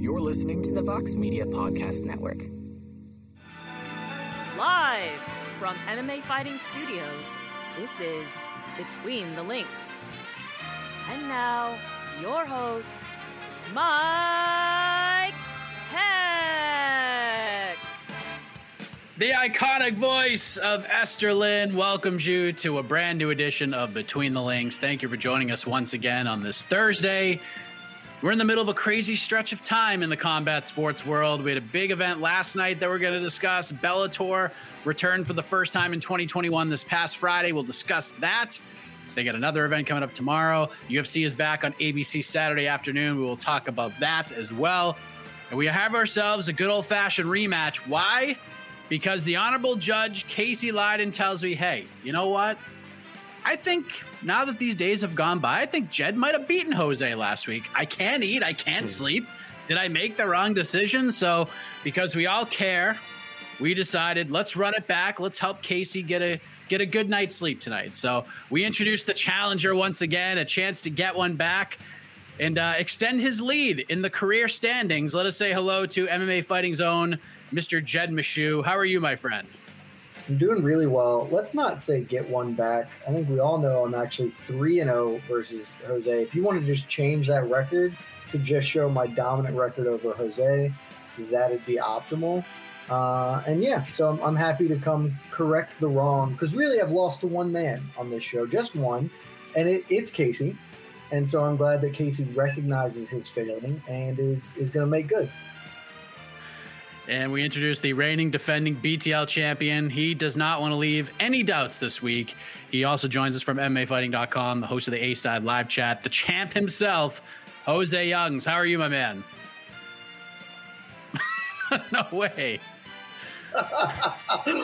You're listening to the Vox Media Podcast Network. Live from MMA Fighting Studios, this is Between the Links. And now, your host, Mike Heck. The iconic voice of Esther Lynn welcomes you to a brand new edition of Between the Links. Thank you for joining us once again on this Thursday. We're in the middle of a crazy stretch of time in the combat sports world. We had a big event last night that we're going to discuss. Bellator returned for the first time in 2021 this past Friday. We'll discuss that. They got another event coming up tomorrow. UFC is back on ABC Saturday afternoon. We will talk about that as well. And we have ourselves a good old fashioned rematch. Why? Because the honorable judge, Casey Leydon, tells me, hey, you know what? I think now that these days have gone by, I think Jed might have beaten Jose last week. I can't eat, I can't sleep. Did I make the wrong decision? So, because we all care, we decided let's run it back. Let's help Casey get a get a good night's sleep tonight. So, we introduced the challenger once again, a chance to get one back and uh, extend his lead in the career standings. Let us say hello to MMA Fighting Zone, Mr. Jed Meshew. How are you, my friend? I'm doing really well. Let's not say get one back. I think we all know I'm actually 3 and 0 versus Jose. If you want to just change that record to just show my dominant record over Jose, that'd be optimal. Uh, and yeah, so I'm, I'm happy to come correct the wrong because really I've lost to one man on this show, just one, and it, it's Casey. And so I'm glad that Casey recognizes his failing and is is going to make good. And we introduce the reigning defending BTL champion. He does not want to leave any doubts this week. He also joins us from MMAfighting.com, the host of the A Side live chat, the champ himself, Jose Youngs. How are you, my man? no way.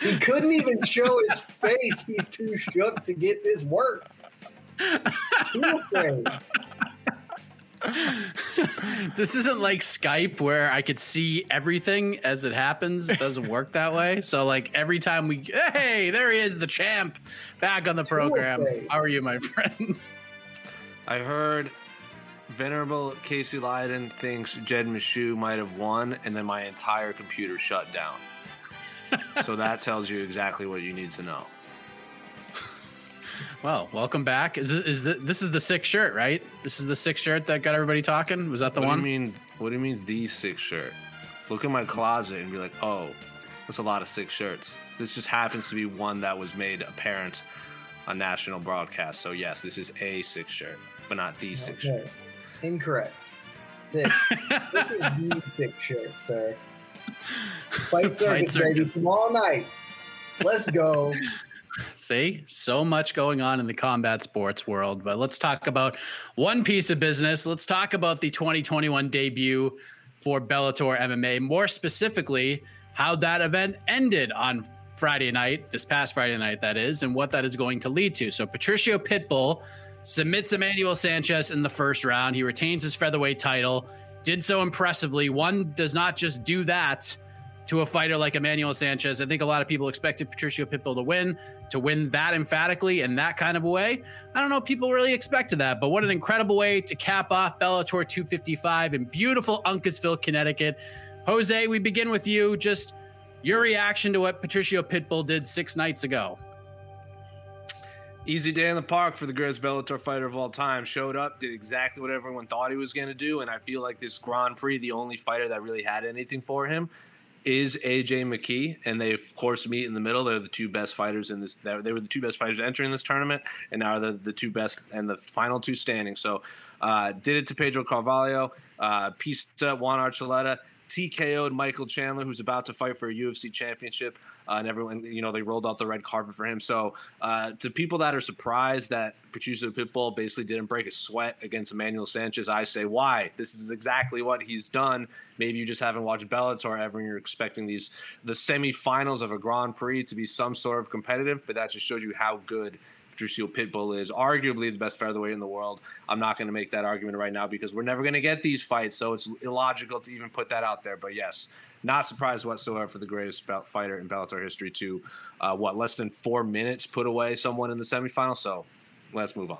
he couldn't even show his face. He's too shook to get this work. This isn't like Skype where I could see everything as it happens. It doesn't work that way. So like every time we hey, there he is, the champ, back on the program. How are you, my friend? I heard Venerable Casey Leydon thinks Jed Meshew might have won, and then my entire computer shut down. so that tells you exactly what you need to know. Well, welcome back. Is this, is this, this is the sixth shirt, right? This is the sixth shirt that got everybody talking. Was that the what one? Do you mean? What do you mean the sixth shirt? Look in my closet and be like, oh, that's a lot of six shirts. This just happens to be one that was made apparent on national broadcast. So yes, this is a six shirt, but not the six Okay. shirt. Incorrect. This, this is the six shirt, sir. Fight circuit, baby, circuit. tomorrow night. Let's go. See, so much going on in the combat sports world. But let's talk about one piece of business. Let's talk about the 2021 debut for Bellator MMA. More specifically, how that event ended on Friday night, this past Friday night, that is, and what that is going to lead to. So Patricio Pitbull submits Emmanuel Sanchez in the first round. He retains his featherweight title, did so impressively. One does not just do that to a fighter like Emmanuel Sanchez. I think a lot of people expected Patricio Pitbull to win, to win that emphatically in that kind of a way. I don't know if people really expected that, but what an incredible way to cap off Bellator 255 in beautiful Uncasville, Connecticut. Jose, we begin with you. Just your reaction to what Patricio Pitbull did six nights ago. Easy day in the park for the greatest Bellator fighter of all time. Showed up, did exactly what everyone thought he was going to do, and I feel like this Grand Prix, the only fighter that really had anything for him, is AJ McKee, and they of course meet in the middle. They're the two best fighters in this. They were the two best fighters entering this tournament, and now they're the two best and the final two standing. So, uh, did it to Pedro Carvalho, uh, Pista, Juan Archuleta. TKO'd Michael Chandler, who's about to fight for a UFC championship, uh, and everyone, you know, they rolled out the red carpet for him. So, uh, to people that are surprised that Patricio Pitbull basically didn't break a sweat against Emmanuel Sanchez, I say, why? This is exactly what he's done. Maybe you just haven't watched Bellator ever, and you're expecting these the semifinals of a Grand Prix to be some sort of competitive, but that just shows you how good Patricio Pitbull is arguably the best featherweight in the world. I'm not going to make that argument right now because we're never going to get these fights, so it's illogical to even put that out there. But yes, not surprised whatsoever for the greatest fighter in Bellator history to, uh, what, less than four minutes put away someone in the semifinal. So let's move on.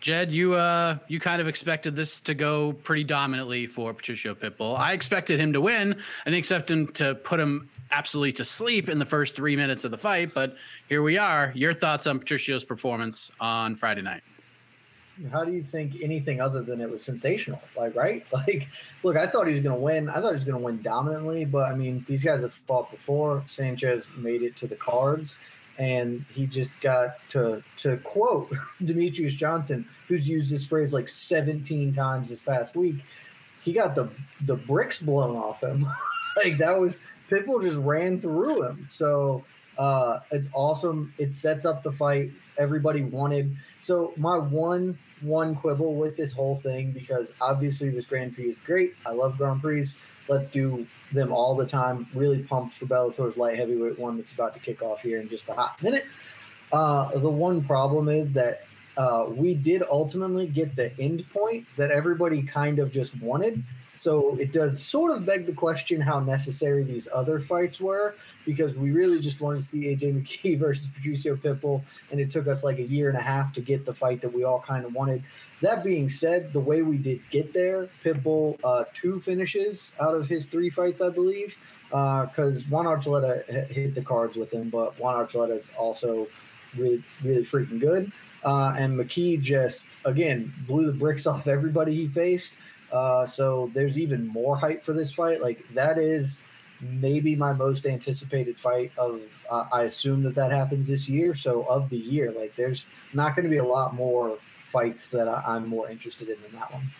Jed, you uh, you kind of expected this to go pretty dominantly for Patricio Pitbull. I expected him to win. I didn't expect him to put him absolutely to sleep in the first three minutes of the fight, but here we are. Your thoughts on Patricio's performance on Friday night? How do you think anything other than it was sensational? Like, right? Like, look, I thought he was going to win. I thought he was going to win dominantly, but I mean, these guys have fought before. Sanchez made it to the cards and he just got to to quote Demetrious Johnson, who's used this phrase like 17 times this past week. He got the the bricks blown off him. like that was people just ran through him. So uh, it's awesome. It sets up the fight everybody wanted. So my one one quibble with this whole thing because obviously this Grand Prix is great. I love Grand Prix. Let's do them all the time. Really pumped for Bellator's light heavyweight one that's about to kick off here in just a hot minute. Uh, the one problem is that uh, we did ultimately get the end point that everybody kind of just wanted. So it does sort of beg the question how necessary these other fights were because we really just wanted to see AJ McKee versus Patricio Pitbull, and it took us like a year and a half to get the fight that we all kind of wanted. That being said, the way we did get there, Pitbull uh, two finishes out of his three fights, I believe, because uh, Juan Archuleta hit the cards with him, but Juan Archuleta is also really, really freaking good. Uh, and McKee just again blew the bricks off everybody he faced. Uh, so there's even more hype for this fight. Like that is maybe my most anticipated fight of. Uh, I assume that that happens this year. So of the year, like there's not going to be a lot more fights that I, am more interested in than that one.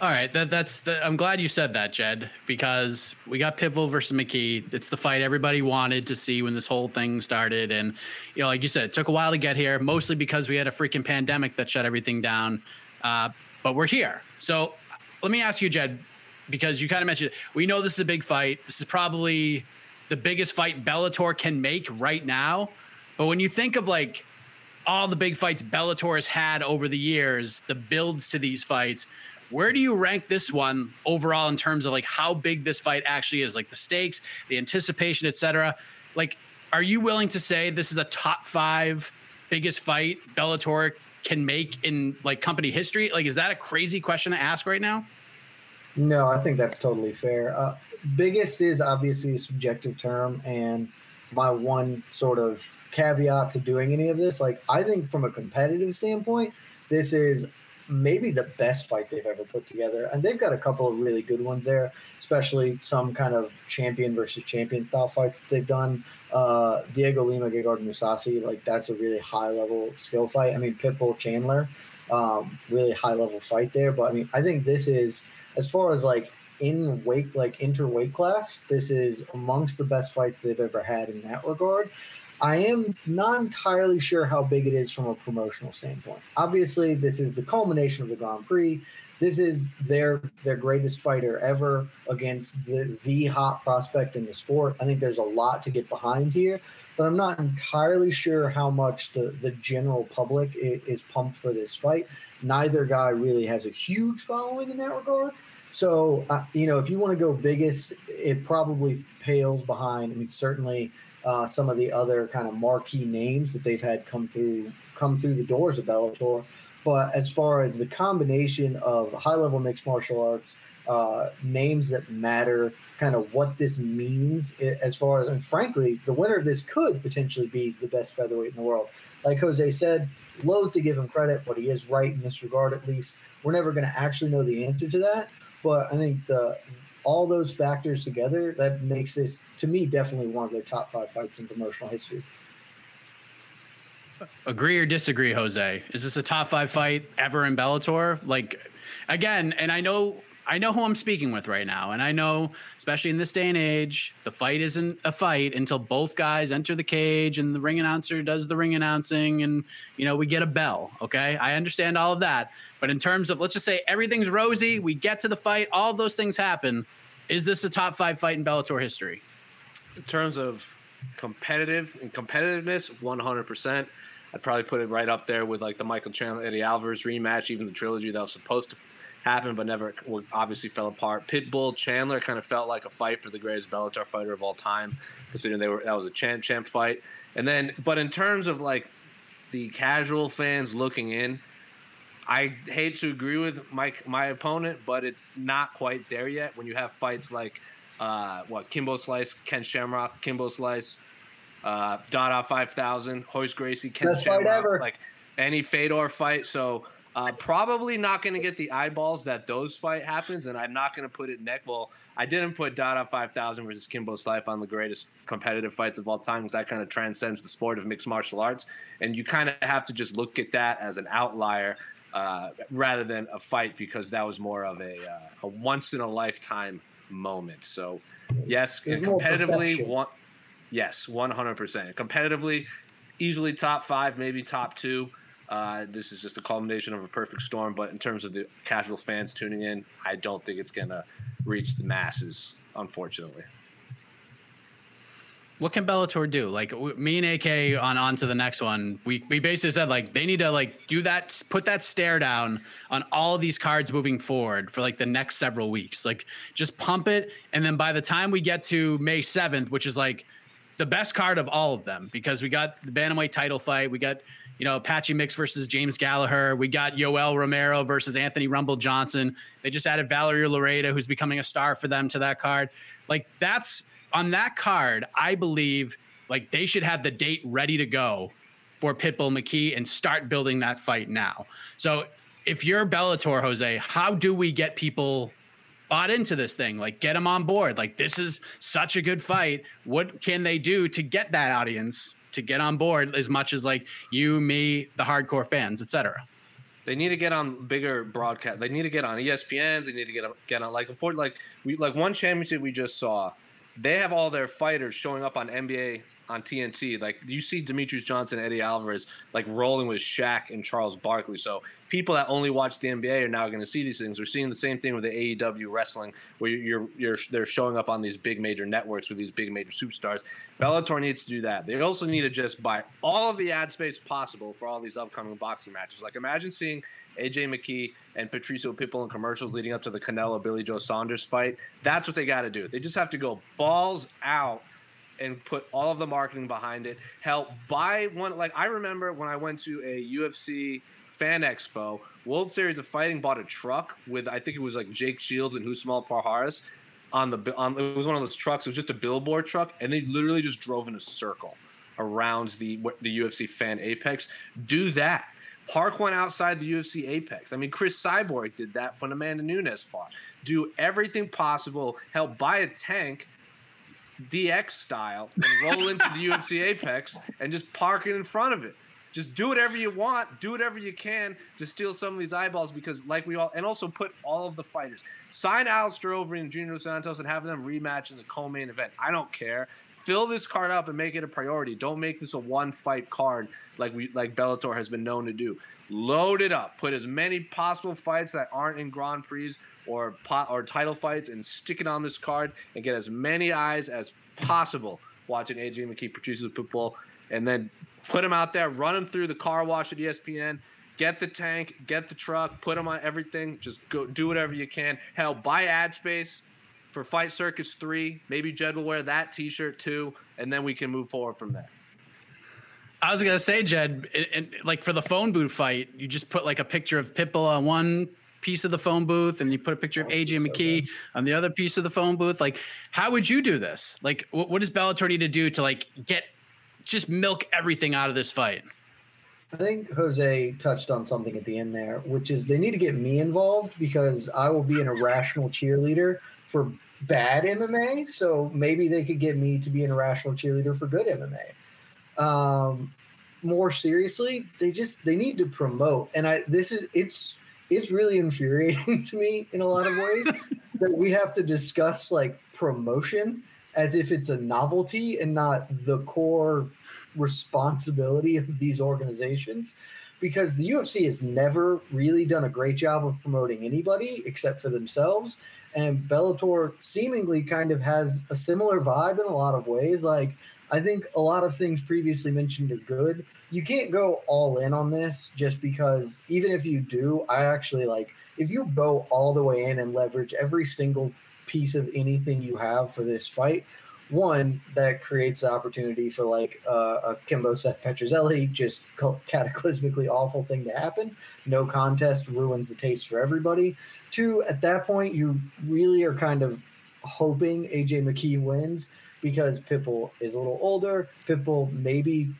All right, that that's the, I'm glad you said that, Jed, because we got Pitbull versus McKee. It's the fight everybody wanted to see when this whole thing started, and you know, like you said, it took a while to get here, mostly because we had a freaking pandemic that shut everything down. Uh, but we're here. So let me ask you, Jed, because you kind of mentioned we know this is a big fight. This is probably the biggest fight Bellator can make right now. But when you think of like all the big fights Bellator has had over the years, the builds to these fights, where do you rank this one overall in terms of like how big this fight actually is, like the stakes, the anticipation, etc. Like, are you willing to say this is a top five biggest fight Bellator can make in like company history? Like, is that a crazy question to ask right now? No, I think that's totally fair. Uh, biggest is obviously a subjective term, and my one sort of caveat to doing any of this, like I think from a competitive standpoint, this is maybe the best fight they've ever put together. And they've got a couple of really good ones there, especially some kind of champion versus champion style fights they've done. Uh, Diego Lima, Gegard Mousasi, like that's a really high level skill fight. I mean, Pitbull Chandler, um, really high level fight there. But I mean, I think this is, as far as like in weight like inter weight class, this is amongst the best fights they've ever had in that regard. I am not entirely sure how big it is from a promotional standpoint. Obviously, this is the culmination of the Grand Prix. This is their their greatest fighter ever against the the hot prospect in the sport. I think there's a lot to get behind here, but I'm not entirely sure how much the the general public is, is pumped for this fight. Neither guy really has a huge following in that regard. So, uh, you know, if you want to go biggest, it probably pales behind. I mean, certainly uh, some of the other kind of marquee names that they've had come through come through the doors of Bellator. But as far as the combination of high level mixed martial arts, uh, names that matter, kind of what this means as far as, and frankly, the winner of this could potentially be the best featherweight in the world. Like Jose said, loath to give him credit, but he is right in this regard at least. We're never going to actually know the answer to that. But I think the all those factors together, that makes this, to me, definitely one of their top five fights in promotional history. Agree or disagree, Jose? Is this a top five fight ever in Bellator? Like, again, and I know I know who I'm speaking with right now. And I know, especially in this day and age, the fight isn't a fight until both guys enter the cage and the ring announcer does the ring announcing and, you know, we get a bell. Okay. I understand all of that. But in terms of, let's just say everything's rosy, we get to the fight, all those things happen. Is this a top five fight in Bellator history? In terms of competitive and competitiveness, 100%. I'd probably put it right up there with like the Michael Chandler Eddie Alvarez rematch, even the trilogy that was supposed to happened, but never obviously fell apart. Pitbull Chandler kind of felt like a fight for the greatest Bellator fighter of all time, considering they were that was a champ champ fight. And then, but in terms of like the casual fans looking in, I hate to agree with my my opponent, but it's not quite there yet. When you have fights like uh, what Kimbo Slice, Ken Shamrock, Kimbo Slice, uh, Dada Five Thousand, Royce Gracie, Ken Best Shamrock, like any Fedor fight. So uh, probably not going to get the eyeballs that those fight happens, and I'm not going to put it neck. Well, I didn't put Dada 5000 versus Kimbo Slice on the greatest competitive fights of all time because that kind of transcends the sport of mixed martial arts, and you kind of have to just look at that as an outlier uh, rather than a fight because that was more of a, uh, a once in a lifetime moment. So, yes, competitively, one, yes, 100%. Competitively, easily top five, maybe top two. Uh, this is just a culmination of a perfect storm. But in terms of the casual fans tuning in, I don't think it's going to reach the masses, unfortunately. What can Bellator do? Like me and AK on on to the next one. We we basically said like they need to like do that, put that stare down on all these cards moving forward for like the next several weeks. Like just pump it, and then by the time we get to May seventh, which is like the best card of all of them, because we got the bantamweight title fight, we got you know, Patchy Mix versus James Gallagher. We got Yoel Romero versus Anthony Rumble Johnson. They just added Valerie Loureda, who's becoming a star for them, to that card. Like that's on that card. I believe like they should have the date ready to go for Pitbull McKee and start building that fight now. So if you're Bellator, Jose, how do we get people bought into this thing? Like get them on board. Like this is such a good fight. What can they do to get that audience to get on board as much as like you, me, the hardcore fans, etc. They need to get on bigger broadcast. They need to get on ESPNs. They need to get on, get on like like we like one championship we just saw. They have all their fighters showing up on NBA on TNT. Like you see Demetrious Johnson, Eddie Alvarez, like rolling with Shaq and Charles Barkley. So people that only watch the NBA are now going to see these things. We're seeing the same thing with the AEW wrestling, where you're you're they're showing up on these big major networks with these big major superstars. Bellator needs to do that. They also need to just buy all of the ad space possible for all these upcoming boxing matches. Like imagine seeing AJ McKee and Patricio Pitbull in commercials leading up to the Canelo Billy Joe Saunders fight. That's what they got to do. They just have to go balls out and put all of the marketing behind it. Help buy one. Like I remember when I went to a UFC fan expo, World Series of Fighting bought a truck with I think it was like Jake Shields and Rousimar Palhares on the on. It was one of those trucks. It was just a billboard truck, and they literally just drove in a circle around the the UFC fan apex. Do that. Park one outside the UFC apex. I mean, Cris Cyborg did that when Amanda Nunes fought. Do everything possible. Help buy a tank DX style and roll into the UFC Apex and just park it in front of it. just do whatever you want, do whatever you can to steal some of these eyeballs because, like we all, and also put all of the fighters. Sign Alistair Overeem and Junior Santos and have them rematch in the co-main event. I don't care. Fill this card up and make it a priority. Don't make this a one-fight card like we like Bellator has been known to do. Load it up. Put as many possible fights that aren't in Grand Prix or pot or title fights and stick it on this card and get as many eyes as possible watching AJ McKee produce the football and then put him out there, run him through the car wash at ESPN, get the tank, get the truck, put him on everything. Just go do whatever you can. Hell, buy ad space for Fight Circus 3. Maybe Jed will wear that t shirt too, and then we can move forward from there. I was gonna say, Jed, it, it, like for the phone booth fight, you just put like a picture of Pitbull on one piece of the phone booth, and you put a picture of AJ McKee on the other piece of the phone booth. Like, how would you do this? Like, what, what does Bellator need to do to like get just milk everything out of this fight? I think Jose touched on something at the end there, which is they need to get me involved because I will be an irrational cheerleader for bad MMA. So maybe they could get me to be an irrational cheerleader for good MMA. Um, more seriously, they just they need to promote, and I this is it's it's really infuriating to me in a lot of ways that we have to discuss like promotion as if it's a novelty and not the core responsibility of these organizations. Because the UFC has never really done a great job of promoting anybody except for themselves. And Bellator seemingly kind of has a similar vibe in a lot of ways. Like I think a lot of things previously mentioned are good. You can't go all in on this just because even if you do, I actually like if you go all the way in and leverage every single piece of anything you have for this fight, one that creates the opportunity for like uh, a Kimbo Seth Petruzelli just cataclysmically awful thing to happen. No contest ruins the taste for everybody. Two, at that point, you really are kind of hoping AJ McKee wins because Pitbull is a little older. Pitbull maybe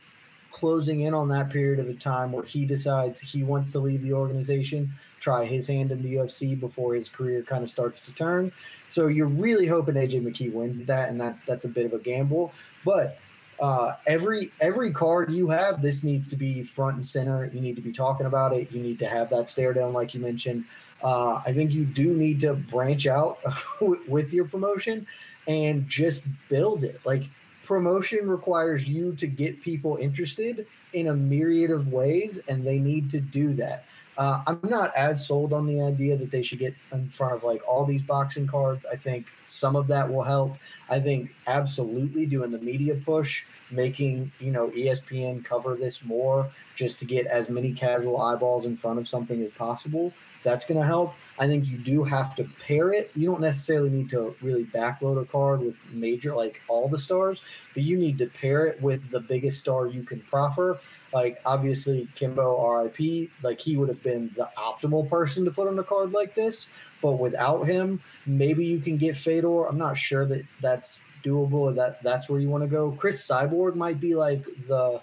closing in on that period of the time where he decides he wants to leave the organization, try his hand in the UFC before his career kind of starts to turn. So you're really hoping AJ McKee wins that, and that that's a bit of a gamble. But uh, every every card you have, this needs to be front and center. You need to be talking about it. You need to have that stare down, like you mentioned. Uh, I think you do need to branch out with your promotion and just build it. Like promotion requires you to get people interested in a myriad of ways, and they need to do that. Uh, I'm not as sold on the idea that they should get in front of like all these boxing cards. I think some of that will help. I think absolutely doing the media push, making you know ESPN cover this more, just to get as many casual eyeballs in front of something as possible that's going to help. I think you do have to pair it. You don't necessarily need to really backload a card with major, like all the stars, but you need to pair it with the biggest star you can proffer. Like, obviously, Kimbo RIP, like he would have been the optimal person to put on a card like this. But without him, maybe you can get Fedor. I'm not sure that that's doable or that that's where you want to go. Cris Cyborg might be like the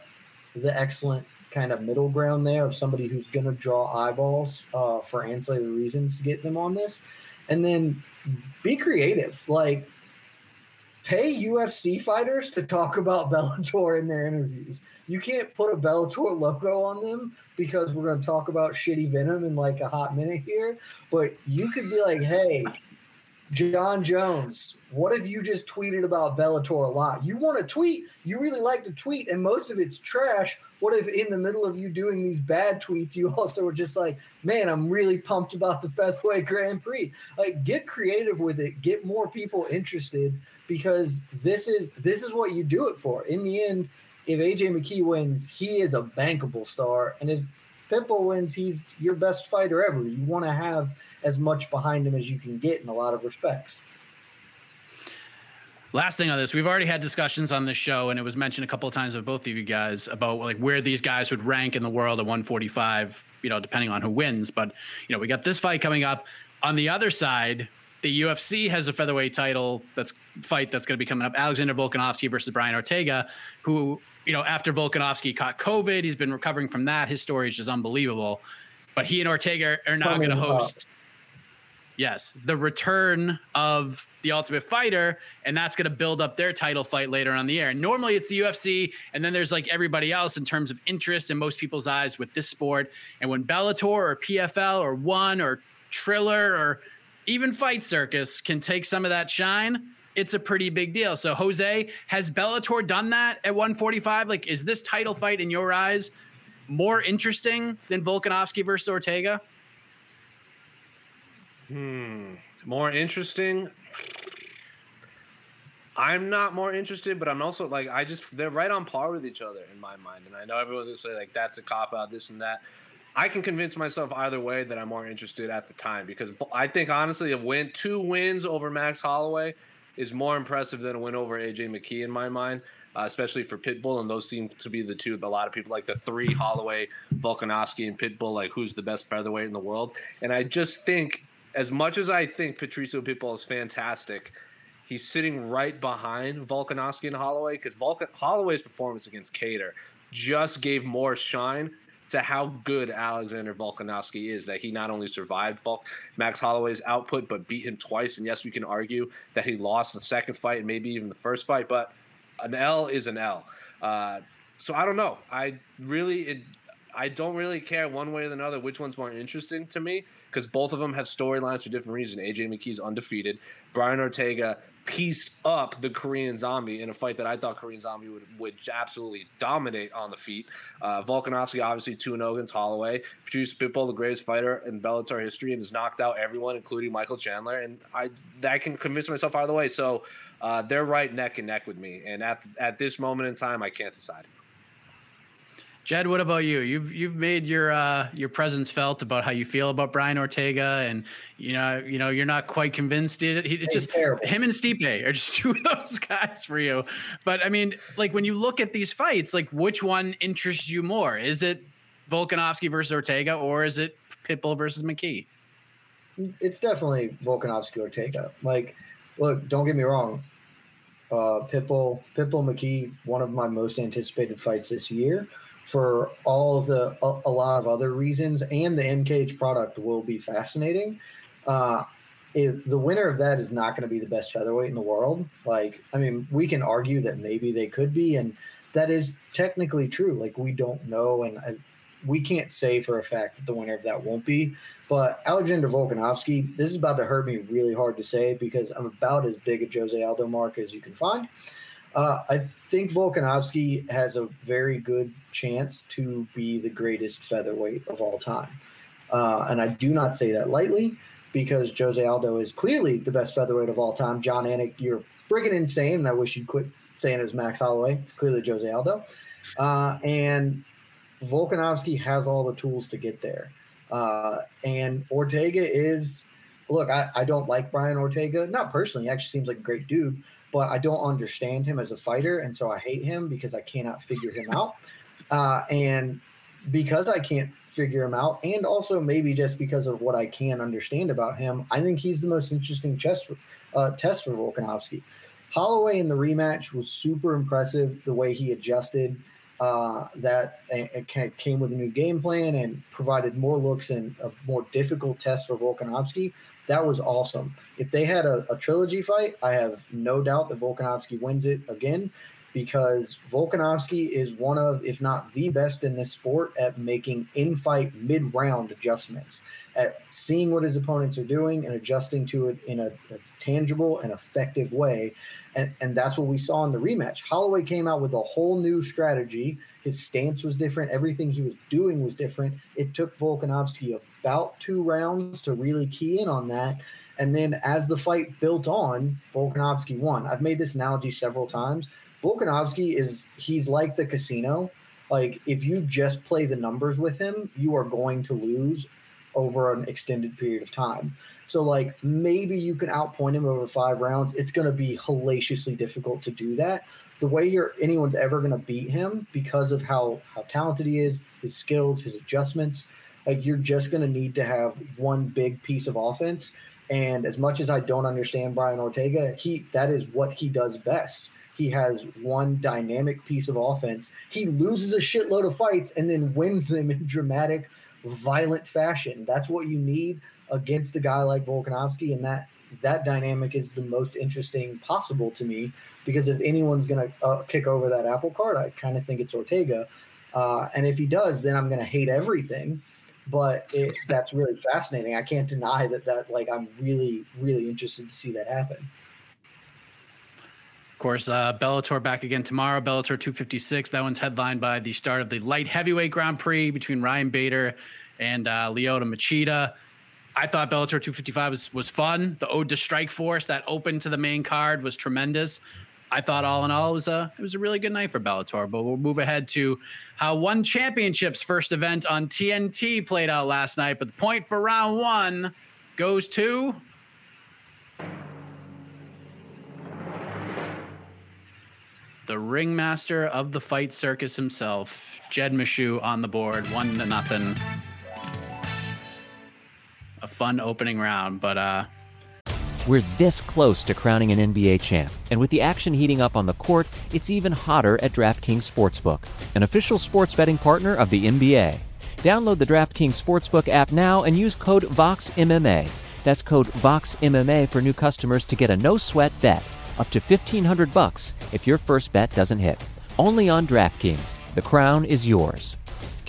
the excellent kind of middle ground there of somebody who's going to draw eyeballs uh, for ancillary reasons to get them on this. And then be creative. Like, pay UFC fighters to talk about Bellator in their interviews. You can't put a Bellator logo on them because we're going to talk about shitty Venum in like a hot minute here. But you could be like, hey, Jon Jones, what if you just tweeted about Bellator a lot? You want to tweet, you really like to tweet, and most of it's trash. What if in the middle of you doing these bad tweets, you also were just like, man, I'm really pumped about the Featherweight Grand Prix? Like, get creative with it, get more people interested because this is this is what you do it for. In the end, if AJ McKee wins, he is a bankable star, and if Pitbull wins, he's your best fighter ever. You want to have as much behind him as you can get in a lot of respects. Last thing on this, we've already had discussions on this show, and it was mentioned a couple of times by both of you guys about like where these guys would rank in the world at 145, you know, depending on who wins. But you know, we got this fight coming up. On the other side, the UFC has a featherweight title that's fight that's going to be coming up. Alexander Volkanovski versus Brian Ortega, who you know, after Volkanovski caught COVID, he's been recovering from that. His story is just unbelievable. But he and Ortega are now going to host. Yes, the return of the Ultimate Fighter, and that's going to build up their title fight later on the air. And Normally, it's the UFC, and then there's like everybody else in terms of interest in most people's eyes with this sport. And when Bellator or PFL or One or Triller or even Fight Circus can take some of that shine, it's a pretty big deal. So, Jose, has Bellator done that at 145? Like, is this title fight in your eyes more interesting than Volkanovski versus Ortega? Hmm. More interesting. I'm not more interested, but I'm also like I just they're right on par with each other in my mind, and I know everyone's gonna say like that's a cop out, this and that. I can convince myself either way that I'm more interested at the time because I think honestly, a win, two wins over Max Holloway is more impressive than a win over AJ McKee in my mind, uh, especially for Pitbull. And those seem to be the two. A lot of people like the three Holloway, Volkanovski, and Pitbull. Like who's the best featherweight in the world? And I just think as much as I think Patricio Pitbull is fantastic, he's sitting right behind Volkanovski and Holloway because Volkan Holloway's performance against Kattar just gave more shine to how good Alexander Volkanovski is. That he not only survived Max Holloway's output, but beat him twice. And yes, we can argue that he lost the second fight and maybe even the first fight, but an L is an L. Uh, so I don't know. I really, it, I don't really care one way or another which one's more interesting to me because both of them have storylines for different reasons. AJ McKee's undefeated. Brian Ortega pieced up the Korean Zombie in a fight that I thought Korean Zombie would, would absolutely dominate on the feet. Uh, Volkanovski obviously 2 0 against Holloway. Patrice Pitbull, the greatest fighter in Bellator history, and has knocked out everyone, including Michael Chandler. And I, that can convince myself either way. So uh, they're right neck and neck with me. And at, at this moment in time, I can't decide. Jed, what about you? You've you've made your uh, your presence felt about how you feel about Brian Ortega, and you know you know you're not quite convinced. It, it's just terrible. him and Stipe are just two of those guys for you. But I mean, like when you look at these fights, like which one interests you more? Is it Volkanovski versus Ortega, or is it Pitbull versus McKee? It's definitely Volkanovski Ortega. Like, look, don't get me wrong. Uh, Pitbull, Pitbull McKee, one of my most anticipated fights this year for all the a, a, lot of other reasons, and the N-Cage product will be fascinating. Uh, if the winner of that is not going to be the best featherweight in the world, like I mean, we can argue that maybe they could be, and that is technically true. Like we don't know, and I, we can't say for a fact that the winner of that won't be. But Alexander Volkanovski, this is about to hurt me really hard to say because I'm about as big a Jose Aldo mark as you can find. Uh, I think Volkanovski has a very good chance to be the greatest featherweight of all time. Uh, and I do not say that lightly because Jose Aldo is clearly the best featherweight of all time. Jon Anik, you're friggin' insane, and I wish you'd quit saying it was Max Holloway. It's clearly Jose Aldo. Uh, and Volkanovski has all the tools to get there. Uh, and Ortega is, look, I, I don't like Brian Ortega, not personally. He actually seems like a great dude but I don't understand him as a fighter, and so I hate him because I cannot figure him out. Uh, and because I can't figure him out, and also maybe just because of what I can understand about him, I think he's the most interesting chess, uh, test for Volkanovski. Holloway in the rematch was super impressive. The way he adjusted, uh, that came with a new game plan and provided more looks and a more difficult test for Volkanovski that was awesome. If they had a, a trilogy fight, I have no doubt that Volkanovski wins it again because Volkanovski is one of, if not the best in this sport at making in fight mid round adjustments, at seeing what his opponents are doing and adjusting to it in a, a, tangible and effective way. And, and that's what we saw in the rematch. Holloway came out with a whole new strategy. His stance was different. Everything he was doing was different. It took Volkanovski about two rounds to really key in on that. And then as the fight built on, Volkanovski won. I've made this analogy several times. Volkanovski is he's like the casino. Like if you just play the numbers with him, you are going to lose over an extended period of time. So like maybe you can outpoint him over five rounds. It's going to be hellaciously difficult to do that. The way you're anyone's ever going to beat him because of how how talented he is, his skills, his adjustments. Like you're just going to need to have one big piece of offense. And as much as I don't understand Brian Ortega, he that is what he does best. He has one dynamic piece of offense. He loses a shitload of fights and then wins them in dramatic violent fashion. That's what you need against a guy like Volkanovski, and that that dynamic is the most interesting possible to me because if anyone's going to uh, kick over that apple cart, I kind of think it's Ortega. Uh, and if he does, then I'm going to hate everything. But it, that's really fascinating. I can't deny that. That like I'm really, really interested to see that happen. Course, uh, Bellator back again tomorrow. Bellator 256. That one's headlined by the start of the light heavyweight Grand Prix between Ryan Bader and uh, Lyoto Machida. I thought Bellator 255 was was fun. The ode to Strikeforce that opened to the main card was tremendous. I thought all in all it was a it was a really good night for Bellator. But we'll move ahead to how one championship's first event on TNT played out last night. But the point for round one goes to the ringmaster of the fight circus himself, Jed Meshew on the board, one to nothing. A fun opening round, but uh We're this close to crowning an NBA champ, and with the action heating up on the court, it's even hotter at DraftKings Sportsbook, an official sports betting partner of the NBA. Download the DraftKings Sportsbook app now and use code VOXMMA. That's code VOXMMA for new customers to get a no sweat bet up to 1500 bucks if your first bet doesn't hit. Only on DraftKings. The crown is yours.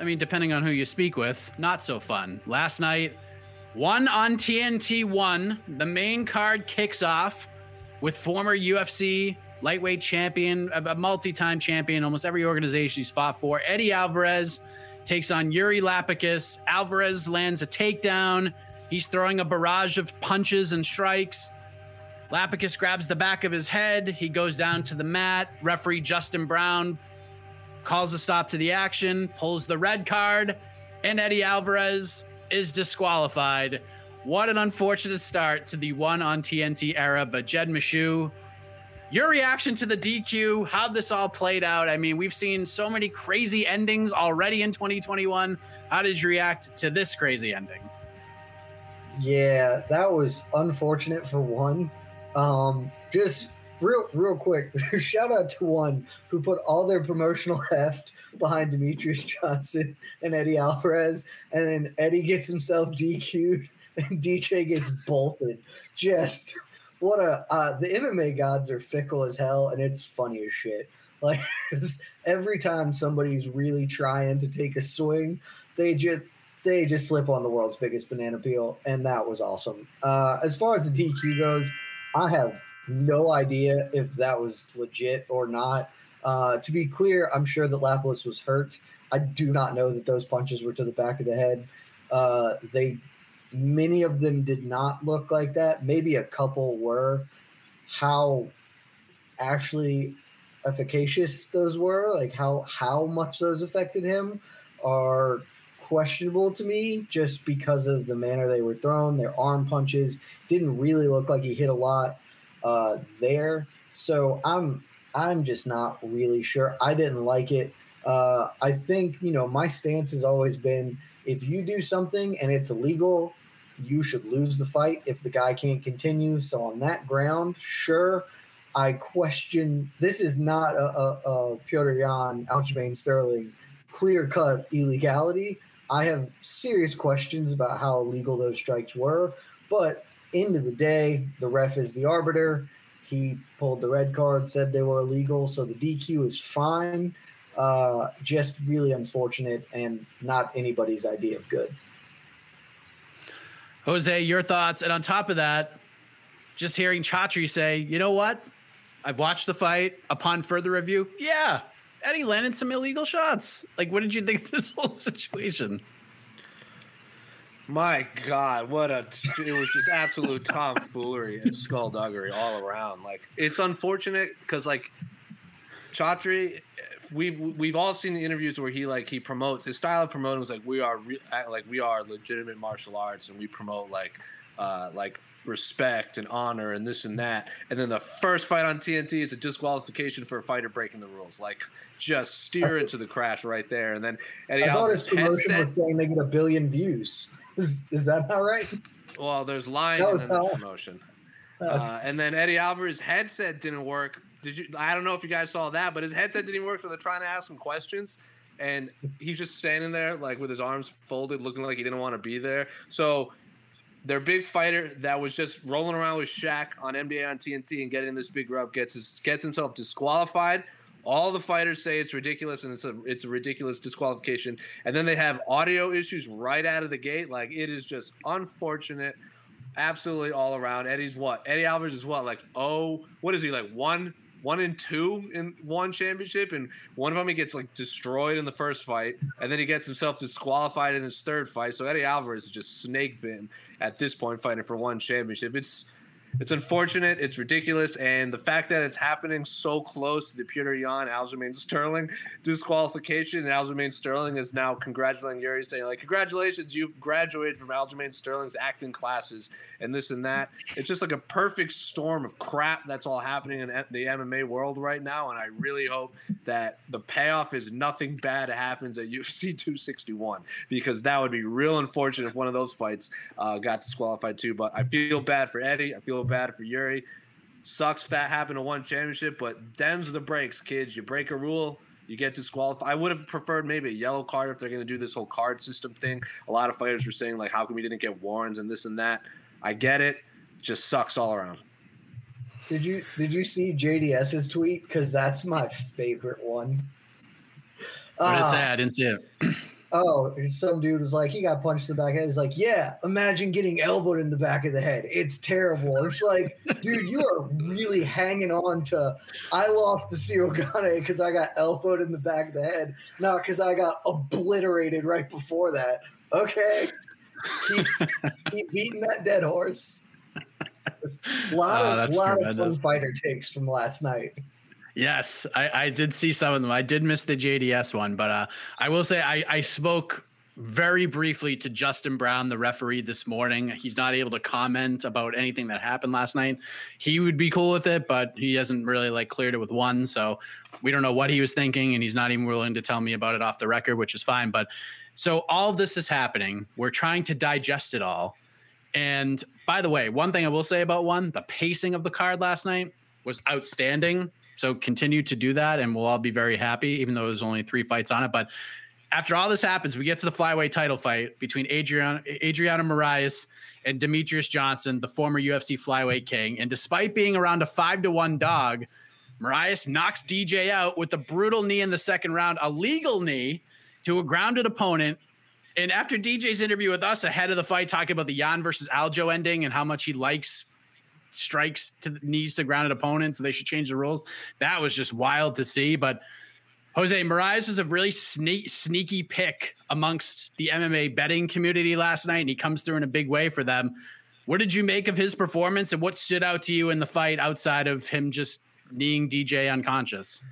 I mean, depending on who you speak with, not so fun. Last night, one on TNT one. The main card kicks off with former UFC lightweight champion, a multi-time champion, almost every organization he's fought for. Eddie Alvarez takes on Yuri Lapicus. Alvarez lands a takedown. He's throwing a barrage of punches and strikes. Lapicus grabs the back of his head. He goes down to the mat. Referee Justin Brown calls a stop to the action, pulls the red card, and Eddie Alvarez is disqualified. What an unfortunate start to the one on TNT era. But Jed Meshew, your reaction to the DQ, how this all played out. I mean, we've seen so many crazy endings already in 2021. How did you react to this crazy ending? Yeah, that was unfortunate for one. Um, just real, real quick, shout out to one who put all their promotional heft behind Demetrious Johnson and Eddie Alvarez, and then Eddie gets himself DQ'd and DJ gets bolted. Just what a uh, the MMA gods are fickle as hell, and it's funny as shit. Like every time somebody's really trying to take a swing, they just they just slip on the world's biggest banana peel, and that was awesome. Uh, as far as the DQ goes, I have no idea if that was legit or not. Uh, to be clear, I'm sure that Lapis was hurt. I do not know that those punches were to the back of the head. Uh, they many of them did not look like that. Maybe a couple were. How actually efficacious those were, like how how much those affected him, are questionable to me just because of the manner they were thrown. Their arm punches didn't really look like he hit a lot uh, there. So I'm I'm just not really sure. I didn't like it. Uh, I think you know my stance has always been if you do something and it's illegal, you should lose the fight if the guy can't continue. So on that ground, sure. I question this is not a, a, a Petr Yan, Aljamain Sterling clear cut illegality. I have serious questions about how illegal those strikes were, but end of the day, the ref is the arbiter. He pulled the red card, said they were illegal, so the DQ is fine. Uh, just really unfortunate and not anybody's idea of good. Jose, your thoughts, and on top of that, just hearing Chatri say, "You know what? I've watched the fight. Upon further review, yeah, Eddie landed some illegal shots. Like, what did you think of this whole situation?" My God, what a it was just absolute tomfoolery and skullduggery all around. Like it's unfortunate because like Chatri, we've we've all seen the interviews where he like he promotes his style of promoting was like we are re- like we are legitimate martial arts and we promote like uh like respect and honor and this and that. And then the first fight on TNT is a disqualification for a fighter breaking the rules. Like just steer into the crash right there. And then Eddie I thought his Alvarez promotion headset. was saying they get a billion views. Is, is that not right? Well, there's lying and then promotion. Uh, and then Eddie Alvarez's headset didn't work. Did you? I don't know if you guys saw that, but his headset didn't even work. So they're trying to ask him questions, and he's just standing there like with his arms folded, looking like he didn't want to be there. So their big fighter that was just rolling around with Shaq on NBA on TNT and getting this big rub gets his, gets himself disqualified. All the fighters say it's ridiculous and it's a it's a ridiculous disqualification. And then they have audio issues right out of the gate. Like it is just unfortunate, absolutely all around. Eddie's what? Eddie Alvarez is what? Like oh, what is he like one one and two in one championship, and one of them he gets like destroyed in the first fight, and then he gets himself disqualified in his third fight. So Eddie Alvarez is just snake bitten at this point, fighting for one championship. It's it's unfortunate. It's ridiculous, and the fact that it's happening so close to the Petr Yan Aljamain Sterling disqualification, and Aljamain Sterling is now congratulating Yuri, saying like, "Congratulations, you've graduated from Aljamain Sterling's acting classes and this and that." It's just like a perfect storm of crap that's all happening in the MMA world right now, and I really hope that the payoff is nothing bad happens at UFC 261 because that would be real unfortunate if one of those fights uh, got disqualified too. But I feel bad for Eddie. I feel bad for Yuri. Sucks that happened to one championship, but dems are the breaks, kids. You break a rule, you get disqualified. I would have preferred maybe a yellow card if they're going to do this whole card system thing. A lot of fighters were saying like, "How come we didn't get warrants and this and that?" I get it. Just sucks all around. Did you did you see JDS's tweet? Because that's my favorite one. What did it uh, say? I didn't see it. Oh, some dude was like, he got punched in the back of the head. He's like, yeah, imagine getting elbowed in the back of the head. It's terrible. It's like, dude, you are really hanging on to, I lost to Ciryl Gane because I got elbowed in the back of the head, not because I got obliterated right before that. Okay. Keep, keep beating that dead horse. A lot Oh, of, lot of fun fighter takes from last night. Yes, I, I did see some of them. I did miss the JDS one, but uh, I will say I, I spoke very briefly to Justin Brown, the referee, this morning. He's not able to comment about anything that happened last night. He would be cool with it, but he hasn't really like cleared it with one. So we don't know what he was thinking, and he's not even willing to tell me about it off the record, which is fine. But so all this is happening. We're trying to digest it all. And by the way, one thing I will say about one, the pacing of the card last night was outstanding. So continue to do that, and we'll all be very happy, even though there's only three fights on it. But after all this happens, we get to the flyweight title fight between Adrian Adriana Moraes and Demetrious Johnson, the former UFC flyweight king. And despite being around a five to one dog, Moraes knocks DJ out with a brutal knee in the second round, a legal knee to a grounded opponent. And after DJ's interview with us ahead of the fight, talking about the Yan versus Aljo ending and how much he likes strikes to the knees to grounded opponents, they should change the rules. That was just wild to see. But Jose Moraes was a really sne- sneaky pick amongst the MMA betting community last night, and he comes through in a big way for them. What did you make of his performance, and what stood out to you in the fight outside of him just kneeing DJ unconscious.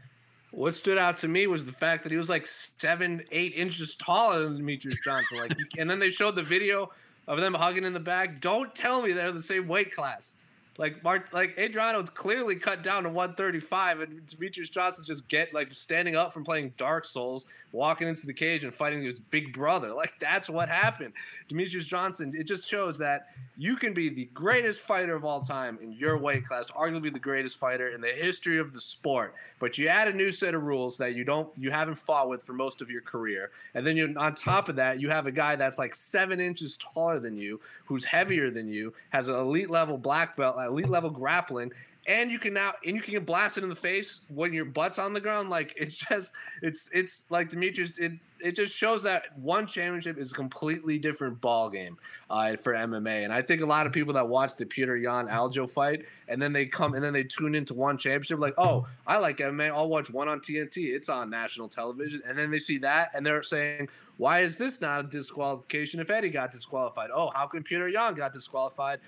What stood out to me was the fact that he was like seven, eight inches taller than Demetrious Johnson. Like, and then they showed the video of them hugging in the back. Don't tell me they're the same weight class. Like Mark, like Adriano's clearly cut down to 135, and Demetrious Johnson's just get like standing up from playing Dark Souls, walking into the cage and fighting his big brother. Like that's what happened. Demetrious Johnson. It just shows that you can be the greatest fighter of all time in your weight class, arguably the greatest fighter in the history of the sport. But you add a new set of rules that you don't, you haven't fought with for most of your career, and then you on top of that, you have a guy that's like seven inches taller than you, who's heavier than you, has an elite level black belt elite level grappling, and you can now and you can get blasted in the face when your butt's on the ground. Like it's just it's it's like Demetrious. It it just shows that one championship is a completely different ball game uh, for MMA. And I think a lot of people that watch the Petr Yan Aljo fight and then they come and then they tune into one championship like, oh, I like MMA. I'll watch one on TNT. It's on national television. And then they see that and they're saying, why is this not a disqualification if Eddie got disqualified? Oh, how come Petr Yan got disqualified?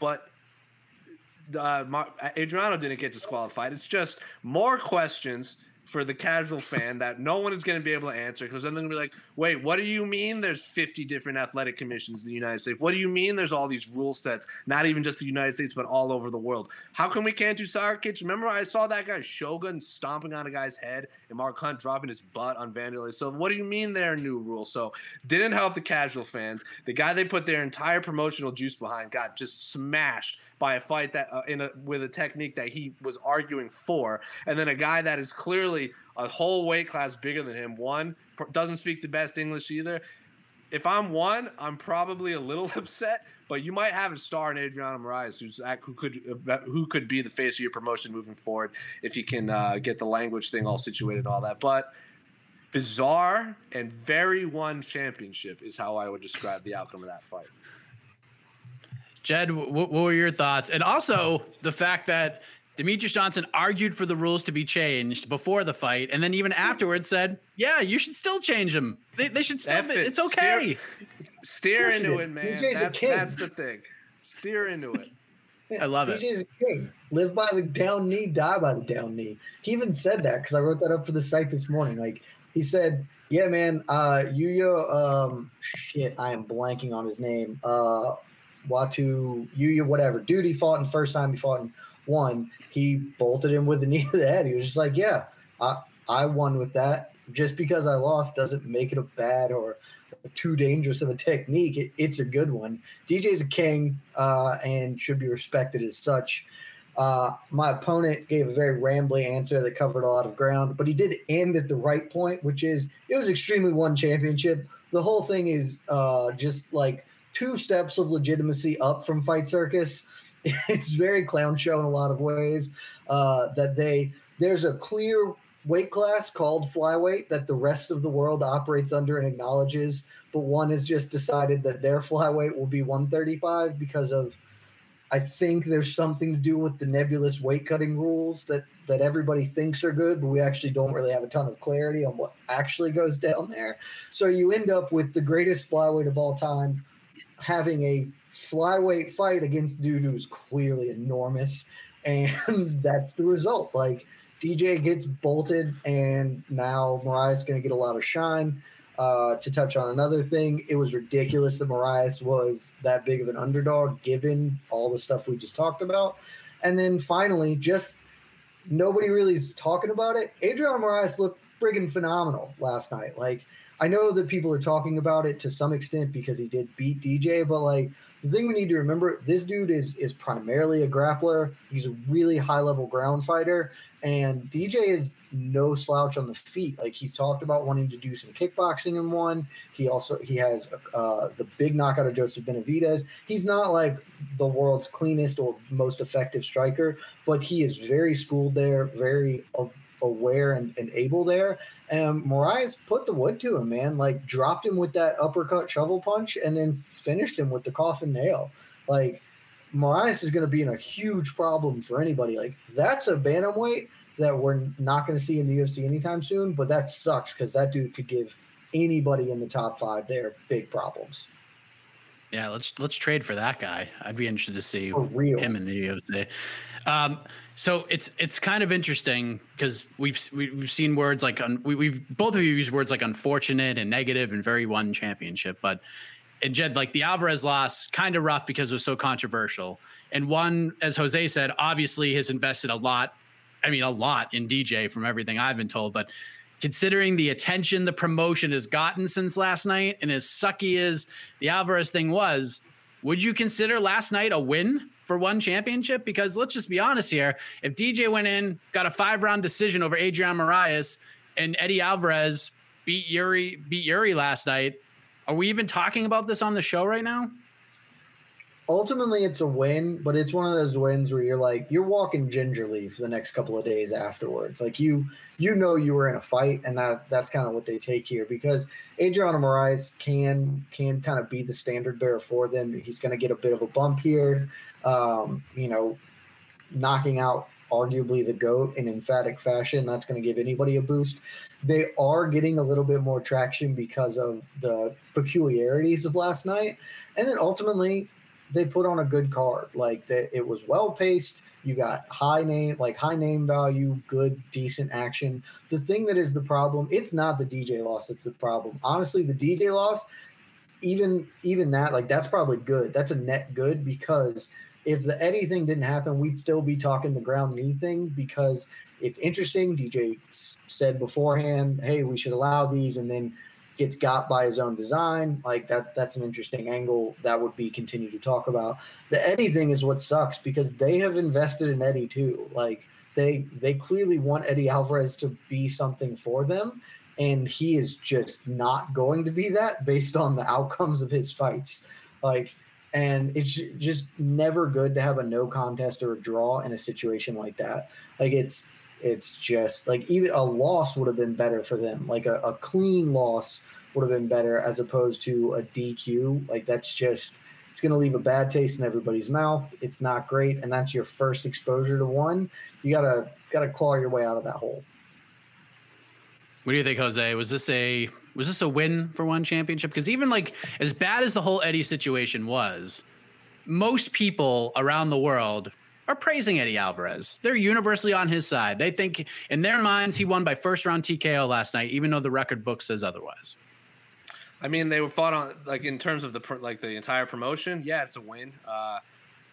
But uh, Adriano didn't get disqualified. It's just more questions for the casual fan that no one is going to be able to answer because then they're going to be like, wait, what do you mean there's 50 different athletic commissions in the United States? What do you mean there's all these rule sets, not even just the United States, but all over the world? How come we can't do kicks? Remember, I saw that guy Shogun stomping on a guy's head and Mark Hunt dropping his butt on Vanderlei. So, what do you mean there are new rules? So, didn't help the casual fans. The guy they put their entire promotional juice behind got just smashed by a fight that uh, in a with a technique that he was arguing for, and then a guy that is clearly a whole weight class bigger than him. One doesn't speak the best English either. If I'm one, I'm probably a little upset, but you might have a star in Adriano Moraes, who's who could who could be the face of your promotion moving forward if you can uh, get the language thing all situated, all that. But bizarre and very one championship is how I would describe the outcome of that fight. Jed, what were your thoughts? And also the fact that Demetrious Johnson argued for the rules to be changed before the fight, and then even afterwards said, "Yeah, you should still change them. They, they should still. It. It's okay. Steer, steer into it, man. That's, that's, the thing. Steer into it. Yeah, I love DJ's it. a king. Live by the down knee, die by the down knee. He even said that because I wrote that up for the site this morning. Like he said, "Yeah, man, uh, Yuya, um, shit, I am blanking on his name. Uh, Watu Yuya, whatever. Dude, he fought in first time he fought in one. He bolted him with the knee to the head. He was just like, yeah, I, I won with that. Just because I lost doesn't make it a bad or too dangerous of a technique. It, it's a good one. DJ's a king uh, and should be respected as such. Uh, my opponent gave a very rambly answer that covered a lot of ground, but he did end at the right point, which is it was extremely one championship. The whole thing is uh, just like two steps of legitimacy up from Fight Circus. It's very clown show in a lot of ways. Uh, that they there's a clear weight class called flyweight that the rest of the world operates under and acknowledges, but one has just decided that their flyweight will be 135 because of I think there's something to do with the nebulous weight cutting rules that that everybody thinks are good, but we actually don't really have a ton of clarity on what actually goes down there. So you end up with the greatest flyweight of all time having a flyweight fight against dude who's clearly enormous, and that's the result. Like DJ gets bolted, and now Mariah's going to get a lot of shine. Uh, to touch on another thing, it was ridiculous that Moraes was that big of an underdog given all the stuff we just talked about. And then finally, just nobody really is talking about it. Adriano Moraes looked friggin' phenomenal last night. Like I know that people are talking about it to some extent because he did beat DJ, but like the thing we need to remember, this dude is is primarily a grappler. He's a really high level ground fighter, and DJ is no slouch on the feet. Like he's talked about wanting to do some kickboxing in one. He also he has uh, the big knockout of Joseph Benavidez. He's not like the world's cleanest or most effective striker, but he is very schooled there, very uh, aware and, and able there. And Moraes put the wood to him, man. Like dropped him with that uppercut shovel punch and then finished him with the coffin nail. Like Moraes is going to be in a huge problem for anybody. Like that's a bantamweight that we're not going to see in the UFC anytime soon. But that sucks because that dude could give anybody in the top five there big problems. Yeah, let's let's trade for that guy. I'd be interested to see real. him in the UFC. Um, so it's it's kind of interesting because we've we- we've seen words like un, we, we've both of you used words like unfortunate and negative and very one championship, but and Jed like the Alvarez loss kind of rough because it was so controversial. And one, as Jose said, obviously has invested a lot. I mean, a lot in DJ from everything I've been told, but considering the attention the promotion has gotten since last night and as sucky as the Alvarez thing was, would you consider last night a win for one championship? Because let's just be honest here. If DJ went in, got a five round decision over Adrian Moraes, and Eddie Alvarez beat Yuri beat Yuri last night, are we even talking about this on the show right now? Ultimately it's a win, but it's one of those wins where you're like you're walking gingerly for the next couple of days afterwards. Like you you know you were in a fight, and that that's kind of what they take here because Adriano Moraes can can kind of be the standard bearer for them. He's going to get a bit of a bump here, um, you know, knocking out arguably the goat in emphatic fashion. That's going to give anybody a boost. They are getting a little bit more traction because of the peculiarities of last night, and then ultimately they put on a good card. Like that, it was well paced. You got high name, like high name value, good, decent action. The thing that is the problem, it's not the DJ loss that's the problem. Honestly, the DJ loss, even even that, like that's probably good. That's a net good because if the Eddie thing didn't happen, we'd still be talking the ground knee thing because it's interesting. DJ said beforehand, "Hey, we should allow these," and then gets got by his own design. Like that, that's an interesting angle that would be continued to talk about. The Eddie thing is what sucks because they have invested in Eddie too. Like they they clearly want Eddie Alvarez to be something for them, and he is just not going to be that based on the outcomes of his fights. Like, and it's just never good to have a no contest or a draw in a situation like that. Like it's it's just like even a loss would have been better for them. Like a, a clean loss would have been better as opposed to a DQ. Like that's just it's going to leave a bad taste in everybody's mouth. It's not great, and that's your first exposure to one. You gotta gotta claw your way out of that hole. What do you think, Jose? Was this a was this a win for one championship? Because even like as bad as the whole Eddie situation was, most people around the world are praising Eddie Alvarez. They're universally on his side. They think in their minds he won by first round TKO last night, even though the record book says otherwise. I mean, they were fought on like in terms of the like the entire promotion. Yeah, it's a win. Uh,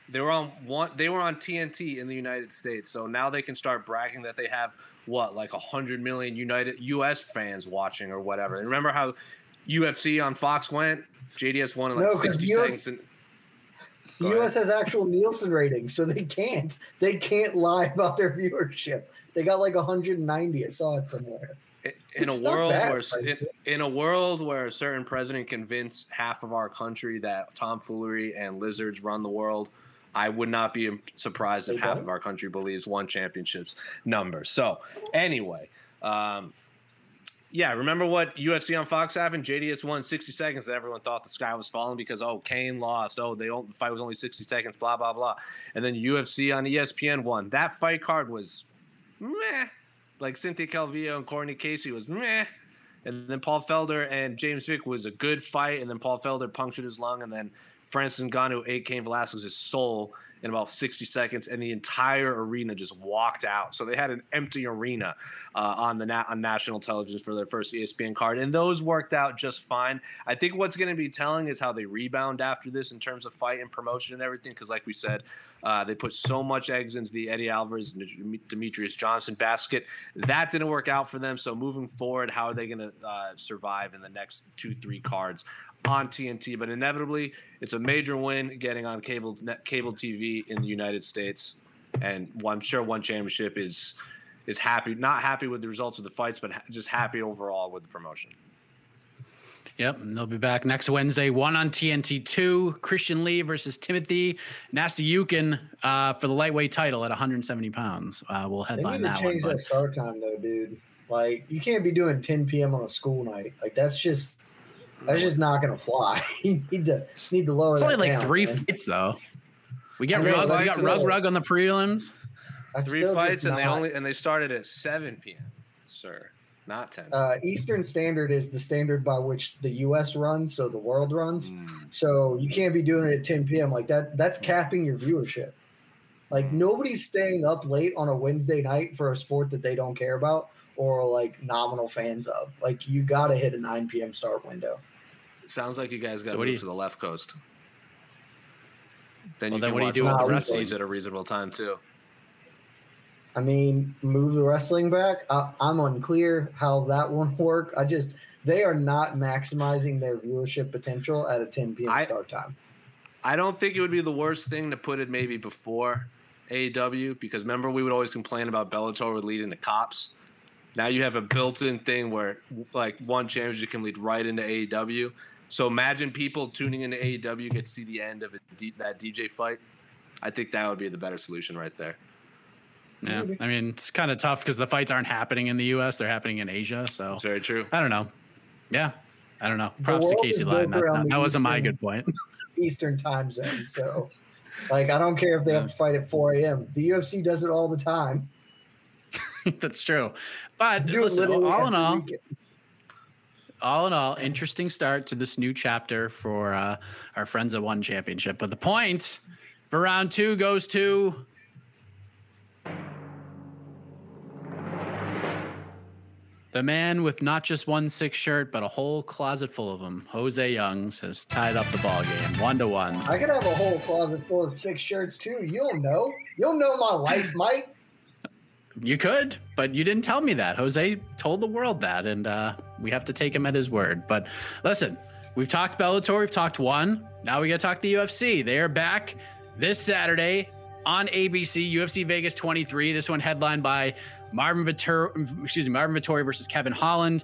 they were on one. They were on TNT in the United States, so now they can start bragging that they have what like a hundred million United U.S. fans watching or whatever. And remember how UFC on Fox went? JDS won in like No, 'cause sixty seconds. The Go ahead. U.S. has actual Nielsen ratings, so they can't they can't lie about their viewership. They got like 190. I saw it somewhere. in a world bad, where in, in a world where a certain president convinced half of our country that tomfoolery and lizards run the world, I would not be surprised if They half don't? of our country believes one championships number. So anyway, um, yeah, remember what UFC on Fox happened? JDS won 60 seconds, everyone thought the sky was falling because oh, Cain lost. Oh, they the fight was only 60 seconds. Blah blah blah. And then UFC on ESPN won. That fight card was meh. Like Cynthia Calvillo and Cortney Casey was meh. And then Paul Felder and James Vick was a good fight. And then Paul Felder punctured his lung. And then Francis Ngannou ate Cain Velasquez's soul in about 60 seconds. And the entire arena just walked out. So they had an empty arena uh, on the na- on national television for their first ESPN card. And those worked out just fine. I think what's going to be telling is how they rebound after this in terms of fight and promotion and everything. Because, like we said, uh, they put so much eggs into the Eddie Alvarez and Demetrious Johnson basket. That didn't work out for them. So moving forward, how are they going to uh, survive in the next two, three cards on TNT? But inevitably, it's a major win getting on cable net, cable TV in the United States, and well, I'm sure one championship is is happy, not happy with the results of the fights, but ha- just happy overall with the promotion. Yep, and they'll be back next Wednesday. One on TNT two. Christian Lee versus Timothy Nastyukhin uh, for the lightweight title at 170 pounds. Uh, we'll They headline need to that one. change but- that start time though, dude. Like you can't be doing 10 p.m. on a school night. Like that's just that's just not gonna fly. you need to need to lower. It's only that like down, three man. fights though. We get I know, rug, we got rug rug on the prelims. That's Three fights, just and they only and they started at 7 p.m. Sir, not 10. Uh, Eastern Standard is the standard by which the U.S. runs, so the world runs. Mm. So you can't be doing it at 10 p.m. like that. That's capping your viewership. Like nobody's staying up late on a Wednesday night for a sport that they don't care about or like nominal fans of. Like you got to hit a 9 p.m. start window. Sounds like you guys got to what do move you- to the left coast. Then Well, you then can what do you watch do with the the rest of wrestlers at a reasonable time too. I mean, move the wrestling back. I, I'm unclear how that one work. I just they are not maximizing their viewership potential at a 10 p.m. I- start time. I don't think it would be the worst thing to put it maybe before AEW because remember we would always complain about Bellator would lead into cops. Now you have a built-in thing where like one championship can lead right into AEW. So imagine people tuning into AEW get to see the end of a D- that DJ fight. I think that would be the better solution right there. Yeah, Maybe. I mean it's kind of tough because the fights aren't happening in the U.S. They're happening in Asia. So it's very true. I don't know. Yeah, I don't know. Props to Casey is Lyon. built That's around not, the that wasn't my good point. Eastern time zone. So, like, I don't care if they have to fight at 4 a.m. The UFC does it all the time. That's true. But listen, all in all, all in all, interesting start to this new chapter for uh, our friends at One Championship. But the point for round two goes to the man with not just one six shirt, but a whole closet full of them. Jose Youngs has tied up the ball game, one to one. I could have a whole closet full of six shirts too. You don't know. You don't know my life, Mike. You could, but you didn't tell me that. Jose told the world that, and uh, we have to take him at his word. But listen, we've talked Bellator, we've talked one. Now we got to talk the UFC. They are back this Saturday on ABC, UFC Vegas 23. This one headlined by Marvin Vettori, excuse me, Marvin Vettori versus Kevin Holland.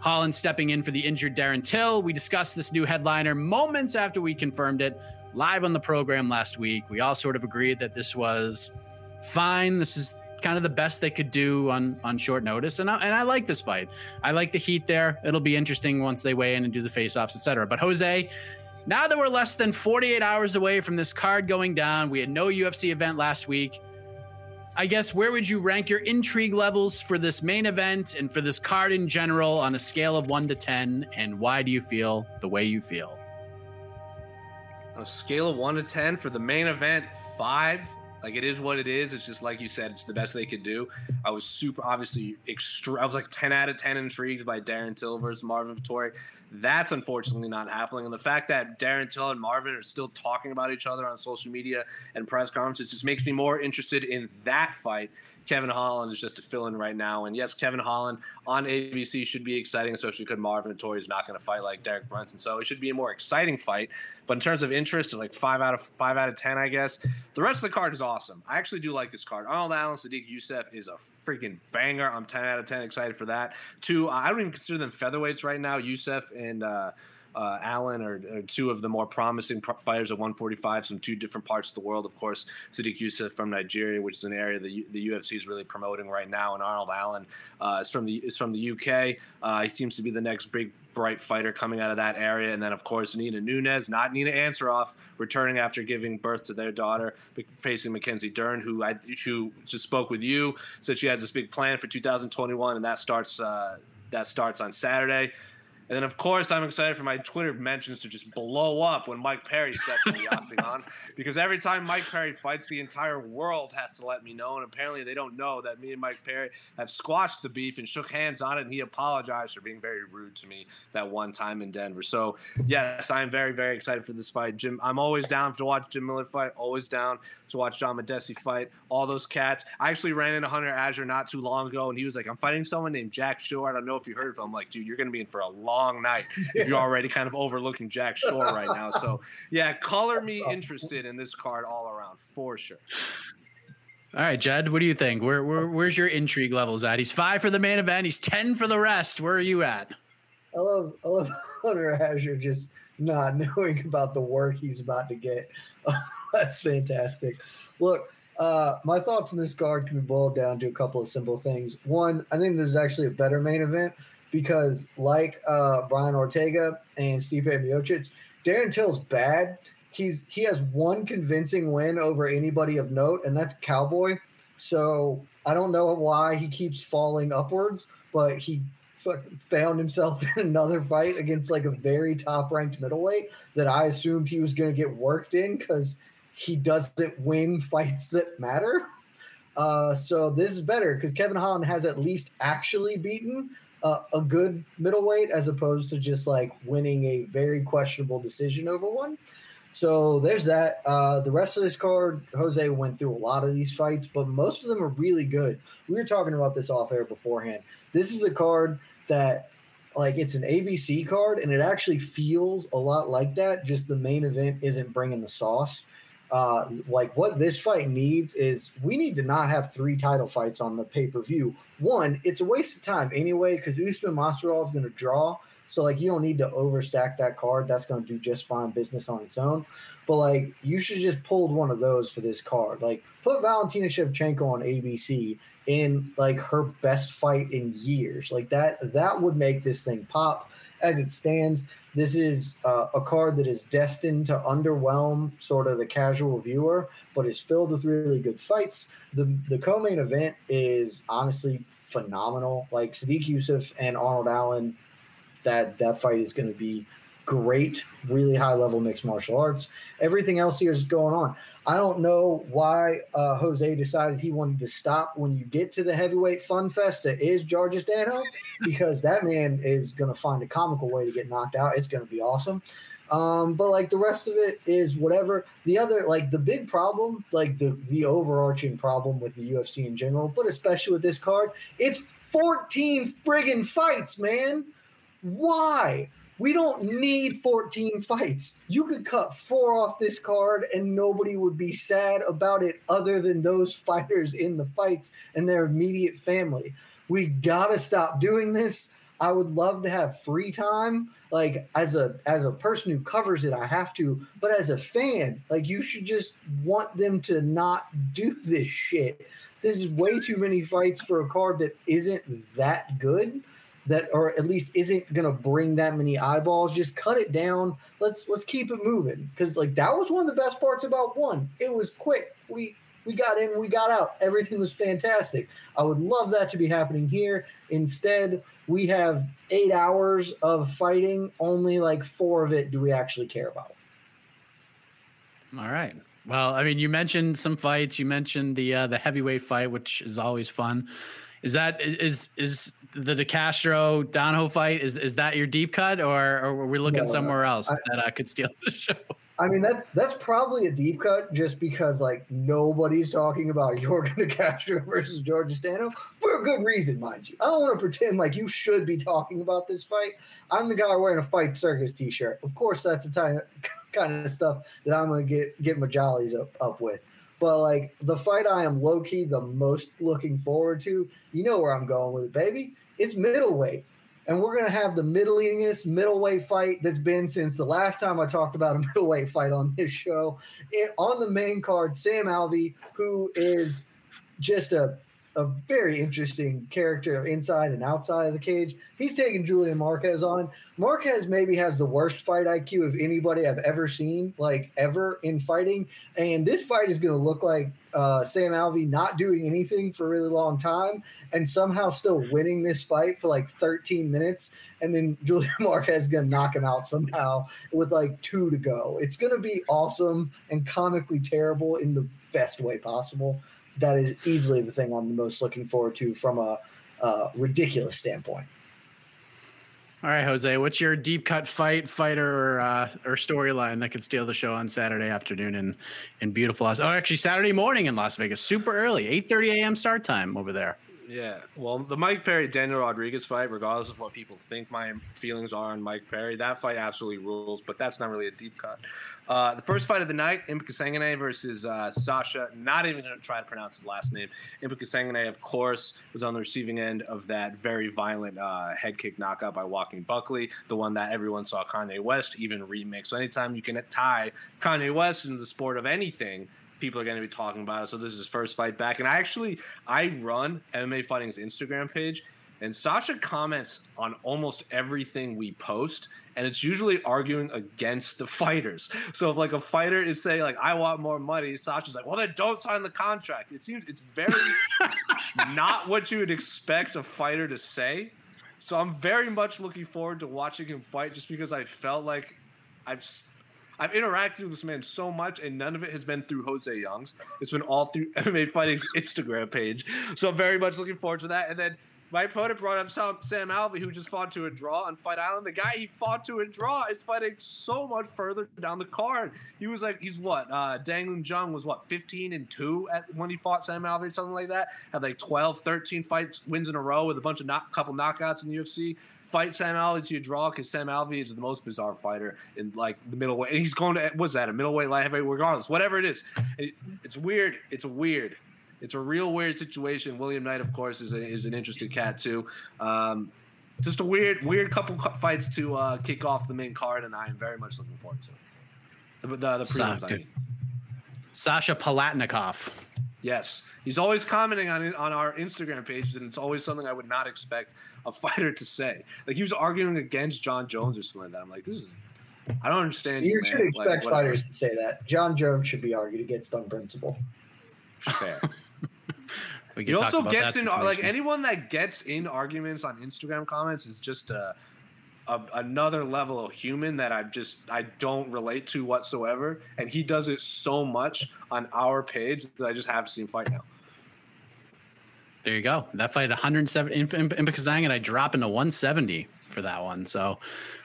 Holland stepping in for the injured Darren Till. We discussed this new headliner moments after we confirmed it live on the program last week. We all sort of agreed that this was fine. This is kind of the best they could do on on short notice, and I, and I like this fight. I like the heat there. It'll be interesting once they weigh in and do the face-offs, etc. But Jose, now that we're less than 48 hours away from this card going down, we had no UFC event last week. I guess where would you rank your intrigue levels for this main event and for this card in general on a scale of one to ten? And why do you feel the way you feel? On a scale of one to ten for the main event, five. Like it is what it is. It's just like you said, it's the best they could do. I was super obviously extra. I was like ten out of ten intrigued by Darren Till versus Marvin Vettori. That's unfortunately not happening. And the fact that Darren Till and Marvin are still talking about each other on social media and press conferences just makes me more interested in that fight. Kevin Holland is just a fill in right now. And yes, Kevin Holland on ABC should be exciting, especially because Marvin Vettori is not going to fight like Derek Brunson. So it should be a more exciting fight. But in terms of interest, it's like five out of five out of ten, I guess. The rest of the card is awesome. I actually do like this card. Arnold Allen, Sodiq Yusuff is a freaking banger. I'm 10 out of 10 excited for that. Two, I don't even consider them featherweights right now. Yusuff and uh, uh, Allen are, are two of the more promising pro- fighters at 145 from two different parts of the world. Of course, Sodiq Yusuff from Nigeria, which is an area the, U- the UFC is really promoting right now, and Arnold Allen uh, is from the is from the UK. Uh, he seems to be the next big bright fighter coming out of that area. And then, of course, Nina Nunes, not Nina Ansaroff, returning after giving birth to their daughter, facing Mackenzie Dern, who I who just spoke with you, said she has this big plan for 2021, and that starts uh, that starts on Saturday. And then, of course, I'm excited for my Twitter mentions to just blow up when Mike Perry steps in the octagon. Because every time Mike Perry fights, the entire world has to let me know. And apparently, they don't know that me and Mike Perry have squashed the beef and shook hands on it. And he apologized for being very rude to me that one time in Denver. So, yes, I'm very, very excited for this fight. Jim, I'm always down to watch Jim Miller fight, always down to watch John Medesi fight, all those cats. I actually ran into Hunter Azure not too long ago, and he was like, I'm fighting someone named Jack Shore. I don't know if you heard of him. I'm like, dude, you're going to be in for a long night if you're already kind of overlooking Jack Shore right now. So, yeah, color me awesome. interested in this card all around for sure. All right, Jed, what do you think? Where, where where's your intrigue levels at? He's five for the main event. He's ten for the rest. Where are you at? I love I love Hunter Azure just not knowing about the work he's about to get. That's fantastic. Look, uh, my thoughts on this card can be boiled down to a couple of simple things. One, I think this is actually a better main event because, like uh, Brian Ortega and Stipe Miocic, Darren Till's bad. He's he has one convincing win over anybody of note, and that's Cowboy. So I don't know why he keeps falling upwards, but he found himself in another fight against like a very top ranked middleweight that I assumed he was going to get worked in because he doesn't win fights that matter. Uh, so this is better because Kevin Holland has at least actually beaten uh, a good middleweight as opposed to just like winning a very questionable decision over one. So there's that. Uh, the rest of this card, Jose went through a lot of these fights, but most of them are really good. We were talking about this off air beforehand. This is a card that, like, it's an ABC card, and it actually feels a lot like that. Just the main event isn't bringing the sauce. Uh, like what this fight needs is we need to not have three title fights on the pay per view. One, it's a waste of time anyway because Usman Masvidal is going to draw, so like you don't need to overstack that card. That's going to do just fine business on its own. But like you should just pulled one of those for this card. Like put Valentina Shevchenko on ABC in like her best fight in years. Like that that would make this thing pop. As it stands, this is uh, a card that is destined to underwhelm sort of the casual viewer, but is filled with really good fights. The the co-main event is honestly phenomenal. Like Sodiq Yusuff and Arnold Allen that that fight is going to be great, really high level mixed martial arts. Everything else here is going on. I don't know why uh, Jose decided he wanted to stop when you get to the heavyweight fun fest that is Jarjis Danho, because that man is going to find a comical way to get knocked out. It's going to be awesome. Um, but like the rest of it is whatever. The other, like the big problem, like the the overarching problem with the UFC in general, but especially with this card, it's 14 friggin' fights, man. Why? We don't need 14 fights. You could cut four off this card and nobody would be sad about it other than those fighters in the fights and their immediate family. We got to stop doing this. I would love to have free time. Like as a as a person who covers it, I have to. But as a fan, like you should just want them to not do this shit. This is way too many fights for a card that isn't that good that or at least isn't going to bring that many eyeballs just cut it down. Let's let's keep it moving. Because like that was one of the best parts about one. It was quick. We we got in we got out. Everything was fantastic. I would love that to be happening here. Instead we have eight hours of fighting. Only like four of it do we actually care about. All right well i mean you mentioned some fights. You mentioned the uh, the heavyweight fight which is always fun is that is is the DeCastro Donahoe fight? Is is that your deep cut, or, or are we looking no, somewhere else I, that I could steal the show? I mean, that's that's probably a deep cut, just because like nobody's talking about Yorgan DeCastro versus Jarjis Danho for a good reason, mind you. I don't want to pretend like you should be talking about this fight. I'm the guy wearing a fight circus T-shirt. Of course, that's the kind of, kind of stuff that I'm gonna get get my jollies up up with. But like the fight I am low key the most looking forward to, you know where I'm going with it, baby. It's middleweight. And we're gonna have the middlingest middleweight fight that's been since the last time I talked about a middleweight fight on this show. It, on the main card, Sam Alvey, who is just a a very interesting character inside and outside of the cage. He's taking Julian Marquez on. Marquez maybe has the worst fight IQ of anybody I've ever seen, like ever in fighting. And this fight is going to look like uh, Sam Alvey not doing anything for a really long time and somehow still winning this fight for like 13 minutes. And then Julian Marquez is going to knock him out somehow with like two to go. It's going to be awesome and comically terrible in the best way possible that is easily the thing I'm most looking forward to from a, ridiculous standpoint. All right, Jose, what's your deep cut fight, fighter, or, uh, or storyline that could steal the show on Saturday afternoon in in beautiful Las? Oh, actually, Saturday morning in Las Vegas, super early, eight thirty a.m. start time over there. Yeah, well, the Mike Perry Daniel Rodriguez fight, regardless of what people think my feelings are on Mike Perry, that fight absolutely rules. But that's not really a deep cut. Uh, the first fight of the night, Impa Kasanganay versus uh, Sasha. Not even going to try to pronounce his last name. Impa Kasanganay, of course, was on the receiving end of that very violent uh, head kick knockout by Joaquin Buckley, the one that everyone saw Kanye West even remix. So anytime you can tie Kanye West into the sport of anything people are going to be talking about it. So this is his first fight back, and I actually I run MMA Fighting's Instagram page, and Sasha comments on almost everything we post, and it's usually arguing against the fighters. So if like a fighter is saying like I want more money, Sasha's like, well then don't sign the contract. It seems it's very not what you would expect a fighter to say. So I'm very much looking forward to watching him fight, just because I felt like I've I've interacted with this man so much, and none of it has been through Jose Young's. It's been all through MMA Fighting's Instagram page. So I'm very much looking forward to that. And then my opponent brought up Sam, Alvey, who just fought to a draw on Fight Island. The guy he fought to a draw is fighting so much further down the card. He was like, he's what? Uh, Da Un Jung was what, 15 and 2 at when he fought Sam Alvey, something like that. Had like 12, 13 fights, wins in a row with a bunch of knock, couple knockouts in the UFC. Fight Sam Alvey to a draw because Sam Alvey is the most bizarre fighter in like the middleweight. And he's going to, what's that, a middleweight, light heavyweight, regardless, whatever it is. It, it's weird. It's weird. It's a real weird situation. William Knight, of course, is, a, is an interesting cat too. Um, just a weird, weird couple fights to uh, kick off the main card, and I am very much looking forward to it. The, the, the prelims, I mean. Sasha Palatnikov. Yes, he's always commenting on it, on our Instagram page, and it's always something I would not expect a fighter to say. Like he was arguing against Jon Jones or something like that. I'm like, this is, I don't understand. You man. should expect Like, fighters to say that. Jon Jones should be argued against on principle. Fair. We He also gets in like anyone that gets in arguments on Instagram comments is just a, a another level of human that I just I don't relate to whatsoever, and he does it so much on our page that I just have to see him fight now. There you go. That fight 170 in, in, in Kazang, and I drop into 170 for that one. So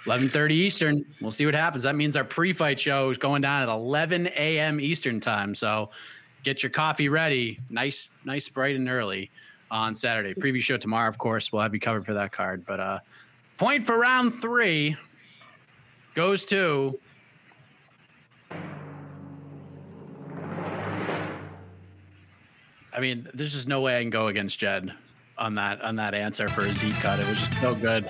11:30 Eastern. We'll see what happens. That means our pre-fight show is going down at 11 a.m. Eastern time. So get your coffee ready. Nice, nice, bright and early on Saturday. Preview show tomorrow, of course. We'll have you covered for that card. But uh, point for round three goes to. I mean, there's just no way I can go against Jed on that on that answer for his deep cut. It was just so good.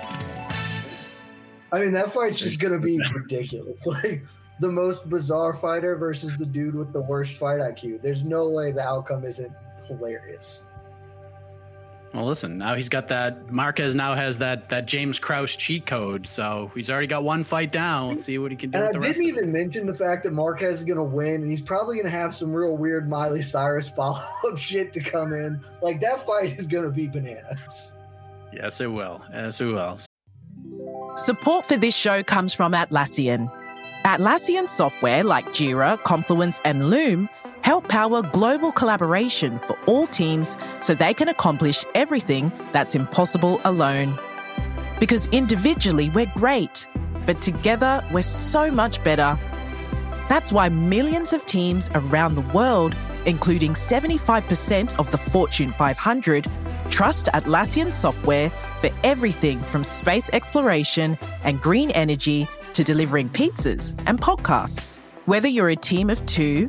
I mean, that fight's just gonna be ridiculous. Like the most bizarre fighter versus the dude with the worst fight IQ. There's no way the outcome isn't hilarious. Well, listen, now he's got that. Marquez now has that that James Krause cheat code, so he's already got one fight down. Let's see what he can do And I the didn't of it. even mention the fact that Marquez is gonna win, and he's probably gonna have some real weird Miley Cyrus follow up shit to come in. Like that fight is gonna be bananas. Yes, it will. Yes, it will. Support for this show comes from Atlassian. Atlassian software like Jira, Confluence, and Loom help power global collaboration for all teams so they can accomplish everything that's impossible alone. Because individually we're great, but together we're so much better. That's why millions of teams around the world, including 75% of the Fortune 500, trust Atlassian software for everything from space exploration and green energy to delivering pizzas and podcasts. Whether you're a team of two,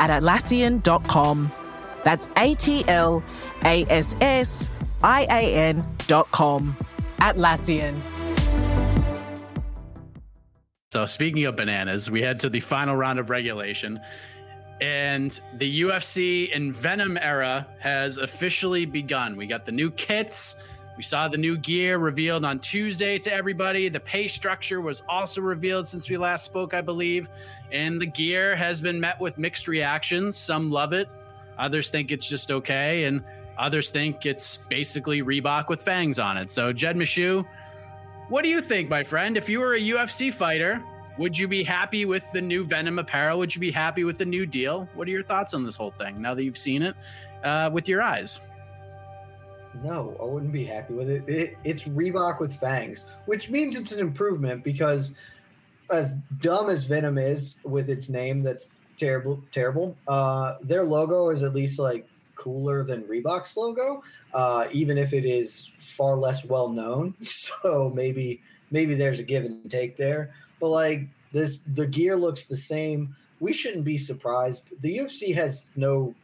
at Atlassian.com. That's A T L A S S I A N.com. Atlassian. So speaking of bananas, we head to the final round of regulation. And the UFC and Venum era has officially begun. We got the new kits. We saw the new gear revealed on Tuesday to everybody. The pay structure was also revealed since we last spoke, I believe. And the gear has been met with mixed reactions. Some love it, others think it's just okay, and others think it's basically Reebok with fangs on it. So, Jed Meshew, what do you think, my friend? If you were a UFC fighter, would you be happy with the new Venum apparel? Would you be happy with the new deal? What are your thoughts on this whole thing now that you've seen it uh, with your eyes? No, I wouldn't be happy with it. it. It's Reebok with fangs, which means it's an improvement because as dumb as Venum is with its name, that's terrible. Terrible. Uh, their logo is at least like cooler than Reebok's logo, uh, even if it is far less well known. So maybe maybe there's a give and take there. But like this, the gear looks the same. We shouldn't be surprised. The UFC has no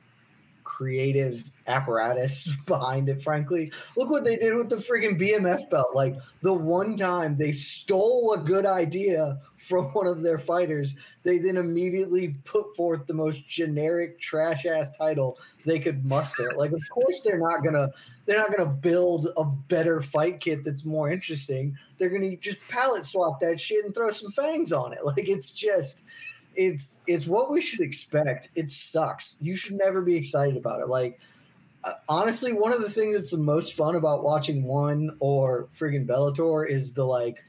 creative apparatus behind it, frankly. Look what they did with the friggin' BMF belt. Like the one time they stole a good idea from one of their fighters, they then immediately put forth the most generic trash ass title they could muster. Like, of course they're not gonna they're not gonna build a better fight kit that's more interesting. They're gonna just palette swap that shit and throw some fangs on it. Like it's just it's it's what we should expect. It sucks. You should never be excited about it. Like uh, honestly, one of the things that's the most fun about watching one or friggin' Bellator is the like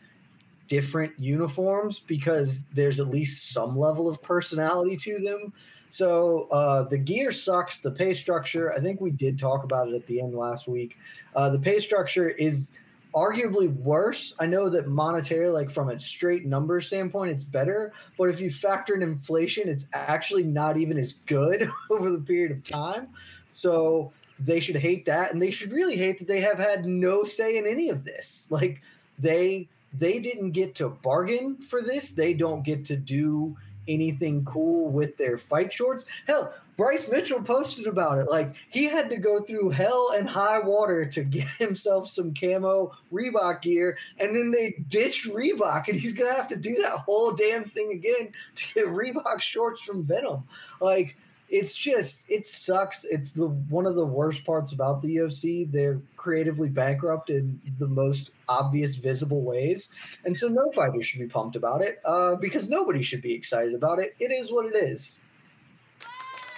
different uniforms because there's at least some level of personality to them. So uh, the gear sucks. The pay structure, I think we did talk about it at the end last week. Uh, the pay structure is arguably worse. I know that monetary, like from a straight number standpoint, it's better. But if you factor in inflation, it's actually not even as good over the period of time. So they should hate that, and they should really hate that they have had no say in any of this. Like they they didn't get to bargain for this. They don't get to do anything cool with their fight shorts. Hell, Bryce Mitchell posted about it. Like he had to go through hell and high water to get himself some camo Reebok gear, and then they ditched Reebok, and he's gonna have to do that whole damn thing again to get Reebok shorts from Venum. Like it's just it sucks. It's the one of the worst parts about the UFC. They're creatively bankrupt in the most obvious, visible ways, and so no fighter should be pumped about it uh, because nobody should be excited about it. It is what it is.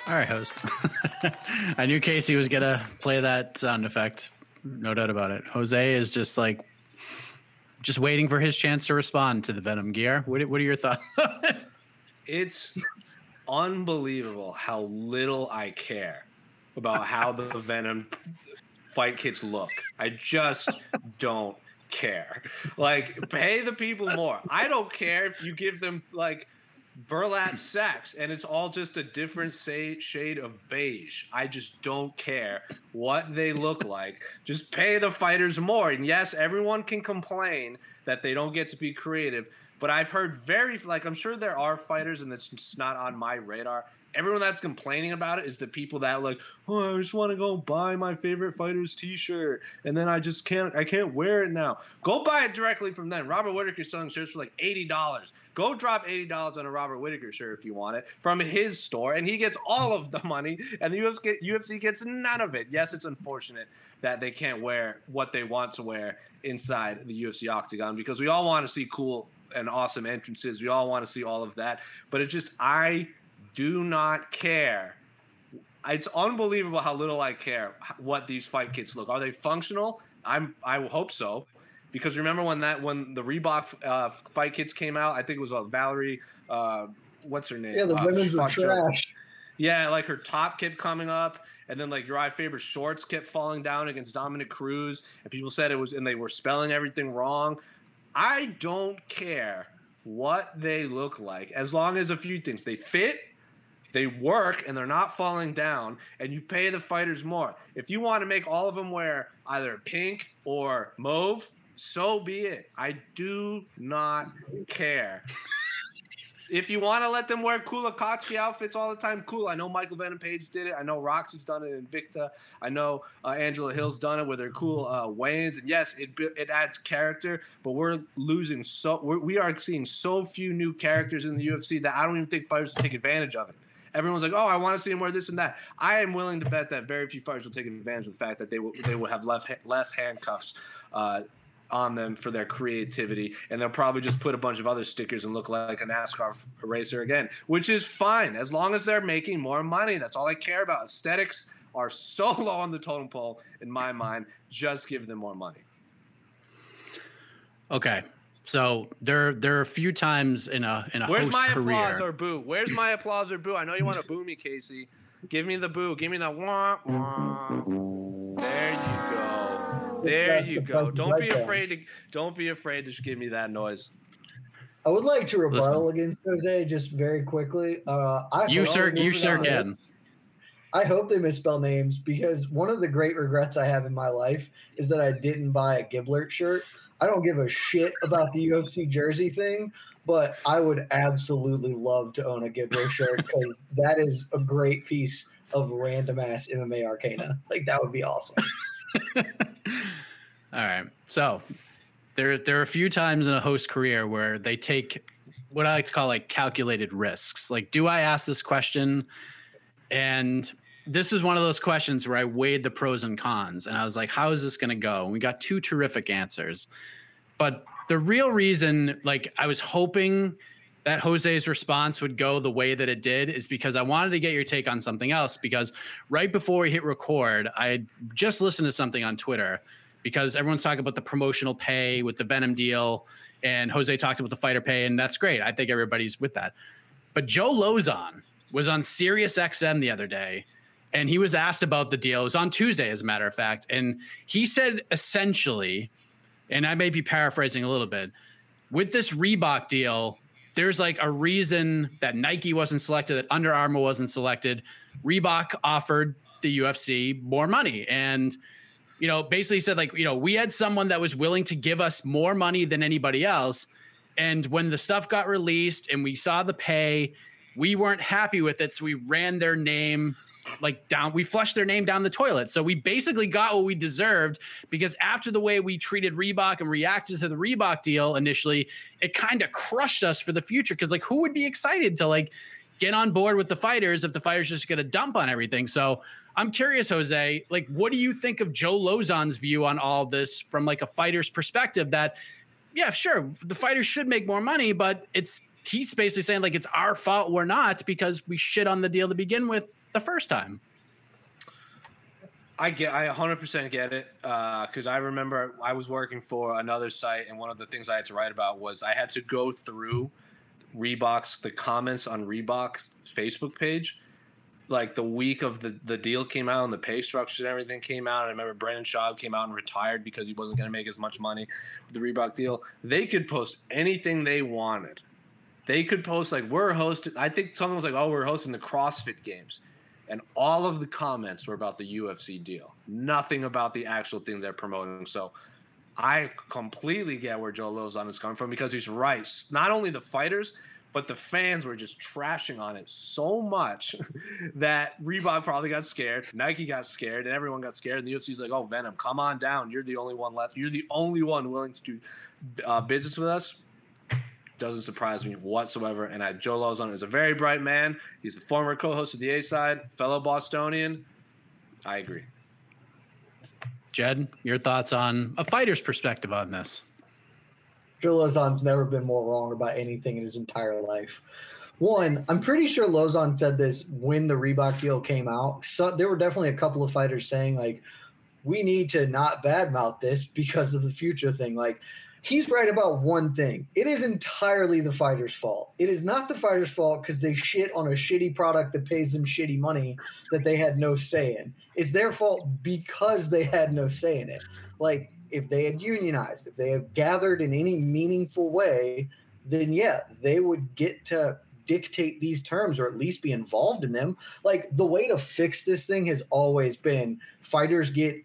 All right, host. I knew Casey was gonna play that sound effect. No doubt about it. Jose is just like just waiting for his chance to respond to the Venum gear. What, what are your thoughts? it's unbelievable how little I care about how the Venum fight kits look. I just don't care. Like, pay the people more. I don't care if you give them like burlap sacks and it's all just a different say, shade of beige. I just don't care what they look like. Just pay the fighters more. And yes, everyone can complain that they don't get to be creative, but I've heard very like I'm sure there are fighters, and it's just not on my radar. Everyone that's complaining about it is the people that like, oh, I just want to go buy my favorite fighter's T-shirt, and then I just can't, I can't wear it now. Go buy it directly from them. Robert Whitaker's selling shirts for like eighty dollars. Go drop eighty dollars on a Robert Whitaker shirt if you want it from his store, and he gets all of the money, and the UFC gets none of it. Yes, it's unfortunate that they can't wear what they want to wear inside the UFC octagon because we all want to see cool and awesome entrances. We all want to see all of that, but it just I do not care. It's unbelievable how little I care what these fight kits look. Are they functional? I'm I hope so, because remember when that when the Reebok uh, fight kits came out, I think it was uh, Valerie. Uh, what's her name? Yeah, the uh, women's were trash. Yeah, like her top kept coming up, and then like Uriah Faber's shorts kept falling down against Dominick Cruz, and people said it was, and they were spelling everything wrong. I don't care what they look like as long as a few things they fit, they work, and they're not falling down, and you pay the fighters more. If you want to make all of them wear either pink or mauve, so be it. I do not care if you want to let them wear Akatsuki outfits all the time, cool. I know Michael Venom Page did it. I know Roxy's done it in Invicta. I know uh, Angela Hill's done it with their cool uh. And yes, it it adds character, but we're losing so we're, we are seeing so few new characters in the UFC that I don't even think fighters will take advantage of it. Everyone's like, "Oh, I want to see him wear this and that." I am willing to bet that very few fighters will take advantage of the fact that they will they will have left less handcuffs uh, on them for their creativity, and they'll probably just put a bunch of other stickers and look like a NASCAR racer again, which is fine as long as they're making more money. That's all I care about. Aesthetics are so low on the totem pole in my mind. Just give them more money. Okay, so there there are a few times in a in a Where's my career. applause or boo? Where's my applause or boo? I know you want to boo me, Casey. Give me the boo. Give me the wah wah. There you go. You go. Don't be right there. afraid to don't be afraid to just give me that noise. I would like to rebuttal against Jose just very quickly. Uh, I You hope sir, they you misspell sir names. can. I hope they misspell names because one of the great regrets I have in my life is that I didn't buy a Giblert shirt. I don't give a shit about the UFC jersey thing, but I would absolutely love to own a Giblert shirt because that is a great piece of random ass MMA Arcana. Like that would be awesome. All right. So there there are a few times in a host career where they take what I like to call like calculated risks. Like, do I ask this question? And this is one of those questions where I weighed the pros and cons and I was like, how is this going to go? And we got two terrific answers. But the real reason, like, I was hoping that Jose's response would go the way that it did is because I wanted to get your take on something else. Because right before we hit record, I just listened to something on Twitter because everyone's talking about the promotional pay with the Venum deal. And Jose talked about the fighter pay, and that's great. I think everybody's with that. But Joe Lauzon was on Sirius XM the other day, and he was asked about the deal. It was on Tuesday, as a matter of fact. And he said essentially, and I may be paraphrasing a little bit, with this Reebok deal, there's like a reason that Nike wasn't selected, that Under Armour wasn't selected. Reebok offered the UFC more money. And, you know, basically said, like, you know, we had someone that was willing to give us more money than anybody else. And when the stuff got released and we saw the pay, we weren't happy with it. So we ran their name like down we flushed their name down the toilet. So we basically got what we deserved because after the way we treated reebok and reacted to the reebok deal initially it kind of crushed us for the future. Because like who would be excited to like get on board with the fighters if the fighters just gonna dump on everything? So i'm curious jose like what do you think of joe Lauzon's view on all this from like a fighter's perspective that yeah sure the fighters should make more money but it's he's basically saying like it's our fault we're not because we shit on the deal to begin with the first time. I get, I 100% get it, because uh, I remember I was working for another site, and one of the things I had to write about was I had to go through Reebok's the comments on Reebok's Facebook page, like the week of the the deal came out and the pay structure and everything came out. I remember Brandon Schaub came out and retired because he wasn't going to make as much money with the Reebok deal. They could post anything they wanted. They could post like we're hosting. I think someone was like, "Oh, we're hosting the CrossFit Games." And all of the comments were about the UFC deal. Nothing about the actual thing they're promoting. So I completely get where Joe Lauzon is coming from because he's right. Not only the fighters, but the fans were just trashing on it so much that Reebok probably got scared, Nike got scared, and everyone got scared. And the UFC's like, "Oh, Venum, come on down. You're the only one left. You're the only one willing to do uh, business with us doesn't surprise me whatsoever. And I, Joe Lauzon is a very bright man. He's the former co-host of the A Side, fellow Bostonian. I agree. Jed, your thoughts on a fighter's perspective on this? Joe Lauzon's never been more wrong about anything in his entire life. One, I'm pretty sure Lauzon said this when the Reebok deal came out. So there were definitely a couple of fighters saying like, we need to not badmouth this because of the future thing. Like he's right about one thing. It is entirely the fighter's fault. It is not the fighter's fault because they shit on a shitty product that pays them shitty money that they had no say in. It's their fault because they had no say in it. Like if they had unionized, if they had gathered in any meaningful way, then yeah, they would get to dictate these terms or at least be involved in them. Like the way to fix this thing has always been fighters get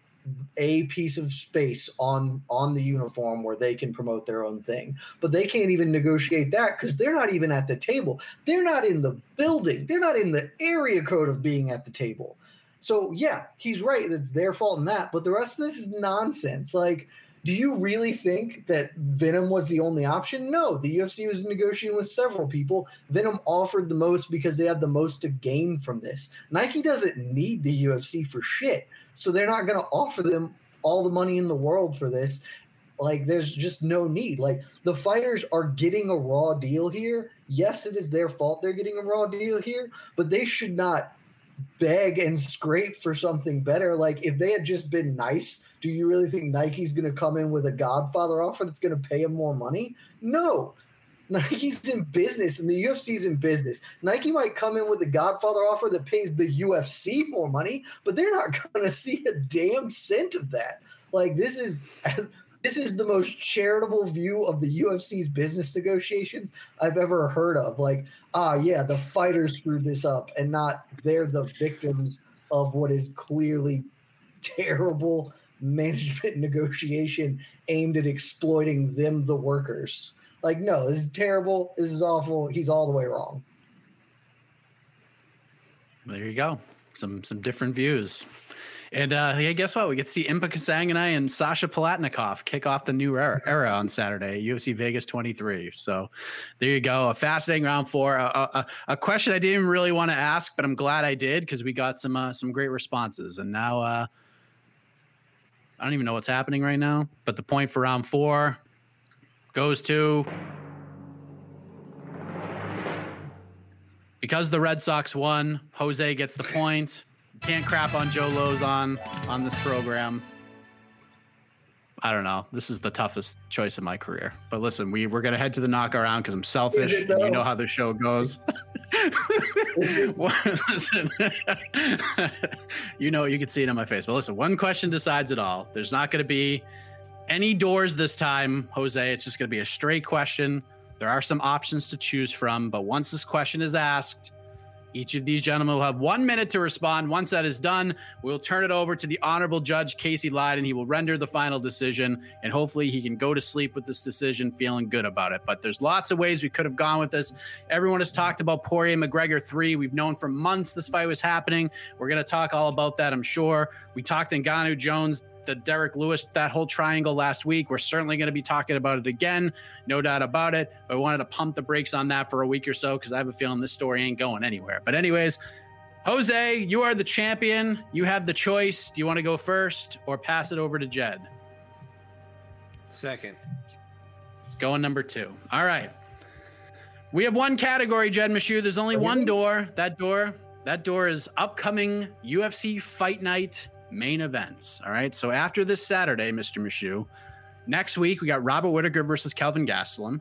a piece of space on on the uniform where they can promote their own thing. But they can't even negotiate that because they're not even at the table. They're not in the building. They're not in the area code of being at the table. So yeah he's right. It's their fault in that. But the rest of this is nonsense. Like do you really think that Venum was the only option? No, the UFC was negotiating with several people. Venum offered the most because they had the most to gain from this. Nike doesn't need the UFC for shit. So they're not going to offer them all the money in the world for this. Like, there's just no need. Like, the fighters are getting a raw deal here. Yes, it is their fault they're getting a raw deal here, but they should not beg and scrape for something better. Like, if they had just been nice, do you really think Nike's going to come in with a Godfather offer that's going to pay him more money? No. Nike's in business and the UFC's in business. Nike might come in with a Godfather offer that pays the UFC more money, but they're not going to see a damn cent of that. Like this is this is the most charitable view of the UFC's business negotiations I've ever heard of. Like, ah, yeah, the fighters screwed this up, and not they're the victims of what is clearly terrible management negotiation aimed at exploiting them, the workers. Like, no, this is terrible. This is awful. He's all the way wrong. There you go. some some different views. And uh, hey, guess what? We get to see Impa I and Sasha Palatnikov kick off the new era, era on Saturday, UFC Vegas 23. So there you go. A fascinating round four. A, a, a question I didn't really want to ask, but I'm glad I did because we got some uh, some great responses. And now uh, I don't even know what's happening right now, but the point for round four goes to because the Red Sox won. Jose gets the point. Can't crap on Joe Lauzon on this program. I don't know. This is the toughest choice of my career. But listen, we we're gonna head to the knockout round because I'm selfish. And you know how the show goes. listen, you know you can see it on my face. But listen, one question decides it all. There's not gonna be any doors this time, Jose. It's just gonna be a straight question. There are some options to choose from, but once this question is asked, each of these gentlemen will have one minute to respond. Once that is done, we'll turn it over to the honorable judge, Casey Leydon. He will render the final decision, and hopefully he can go to sleep with this decision feeling good about it. But there's lots of ways we could have gone with this. Everyone has talked about Poirier McGregor 3. We've known for months this fight was happening. We're going to talk all about that, I'm sure. We talked Ngannou Jones the Derek Lewis, that whole triangle last week. We're certainly going to be talking about it again, no doubt about it. But I wanted to pump the brakes on that for a week or so because I have a feeling this story ain't going anywhere. But, anyways, Jose, you are the champion. You have the choice. Do you want to go first or pass it over to Jed? Second. It's going number two. All right. We have one category, Jed Meshew. There's only one door. That door, that door is upcoming UFC Fight Night main events. All right. So after this Saturday, Mr. Meshew, next week we got Robert Whitaker versus Kelvin Gastelum.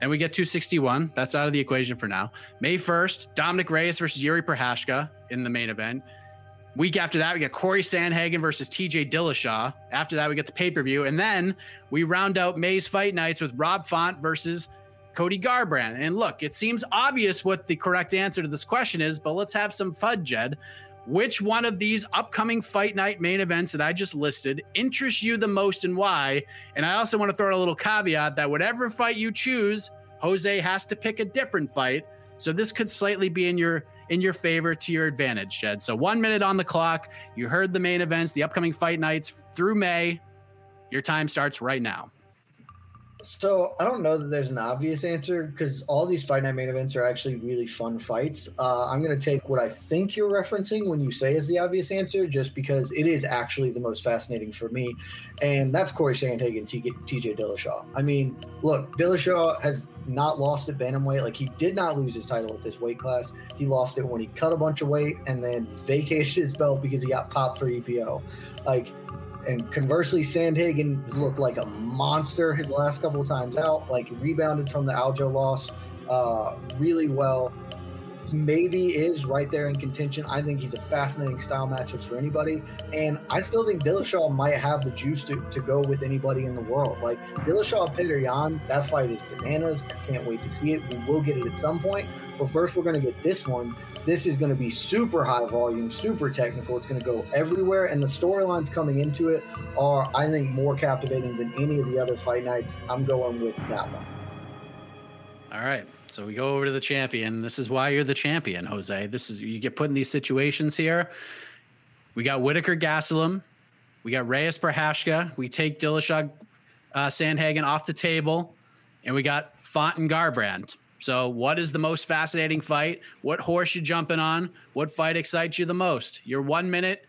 Then we get 261. That's out of the equation for now. May 1st, Dominick Reyes versus Jiri Prochazka in the main event. Week after that, we get Corey Sandhagen versus TJ Dillashaw. After that, we get the pay per view. And then we round out May's fight nights with Rob Font versus Cody Garbrandt. And look, it seems obvious what the correct answer to this question is, but let's have some fun, Jed. Which one of these upcoming fight night main events that I just listed interests you the most and why? And I also want to throw a little caveat that whatever fight you choose, Jose has to pick a different fight. So this could slightly be in your in your favor to your advantage, Jed. So one minute on the clock. You heard the main events, the upcoming fight nights through May. Your time starts right now. So I don't know that there's an obvious answer because all these fight night main events are actually really fun fights. Uh, I'm going to take what I think you're referencing when you say is the obvious answer, just because it is actually the most fascinating for me, and that's Corey Sandhagen, TJ Dillashaw. I mean, look, Dillashaw has not lost at bantamweight. Like he did not lose his title at this weight class. He lost it when he cut a bunch of weight and then vacated his belt because he got popped for EPO. Like and conversely, Sandhagen has looked like a monster his last couple of times out. Like rebounded from the Aljo loss uh, really well. Maybe is right there in contention. I think he's a fascinating style matchup for anybody, and I still think Dillashaw might have the juice to, to go with anybody in the world. Like Dillashaw Yan, that fight is bananas. I can't wait to see it. We will get it at some point, but first we're going to get this one this is going to be super high volume, super technical. It's going to go everywhere, and the storylines coming into it are, I think, more captivating than any of the other fight nights. I'm going with that one. All right. So we go over to the champion. This is why you're the champion, Jose. This is you get put in these situations here. We got Whitaker Gastelum. We got Reyes Prochazka. We take Dillashaw uh, Sandhagen off the table, and we got Font and Garbrandt. So, what is the most fascinating fight? What horse you jumping on? What fight excites you the most? Your one minute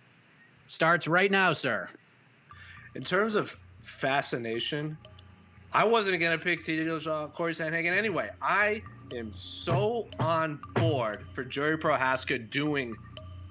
starts right now, sir. In terms of fascination, I wasn't going to pick TJ Dillashaw, Corey Sandhagen anyway. I am so on board for Jiri Prochazka doing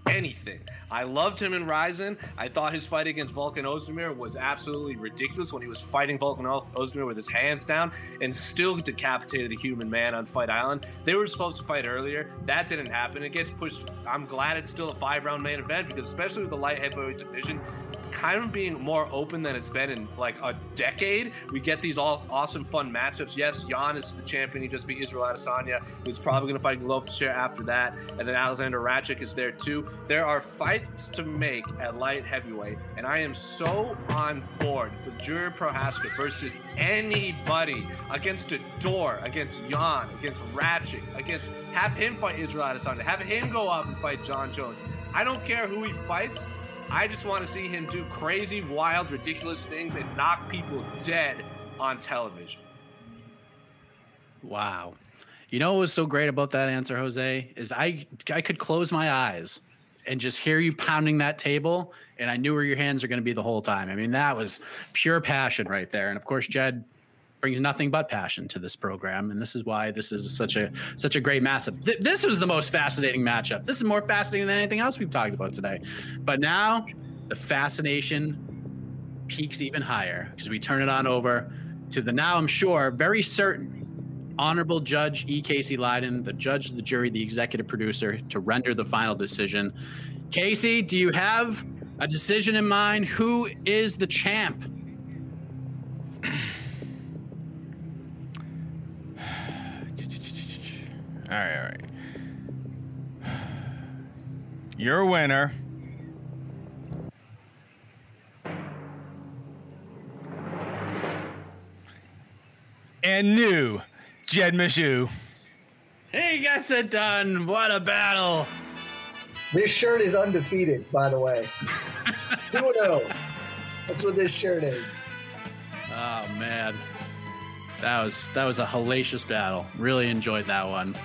anything. I loved him in Rizin. I thought his fight against Volkan Oezdemir was absolutely ridiculous when he was fighting Volkan Oezdemir with his hands down and still decapitated a human man on Fight Island. They were supposed to fight earlier. That didn't happen. It gets pushed. I'm glad it's still a five round main event because, especially with the light heavyweight division, kind of being more open than it's been in like a decade. We get these all awesome, fun matchups. Yes, Jan is the champion. He just beat Israel Adesanya. He's probably going to fight Glover after that. And then Aleksandar Rakic is there too. There are fights to make at light heavyweight. And I am so on board with Jiri Prochazka versus anybody against a door, against Jan, against Rakic, against have him fight Israel Adesanya, have him go up and fight Jon Jones I don't care who he fights. I just want to see him do crazy, wild, ridiculous things and knock people dead on television. Wow. You know what was so great about that answer, Jose, is I I could close my eyes and just hear you pounding that table, and I knew where your hands are going to be the whole time. I mean, that was pure passion right there. And of course, Jed brings nothing but passion to this program, and this is why this is such a such a great matchup. Th- this was the most fascinating matchup. This is more fascinating than anything else we've talked about today. But now the fascination peaks even higher because we turn it on over to the now, I'm sure, very certain Honorable Judge E. Casey Leydon, the judge, the jury, the executive producer, to render the final decision. Casey, do you have a decision in mind? Who is the champ? All right, all right. Your winner. And new Jed Meshew. He gets it done. What a battle. This shirt is undefeated, by the way. 2 0. That's what this shirt is. Oh man. That was that was a hellacious battle. Really enjoyed that one.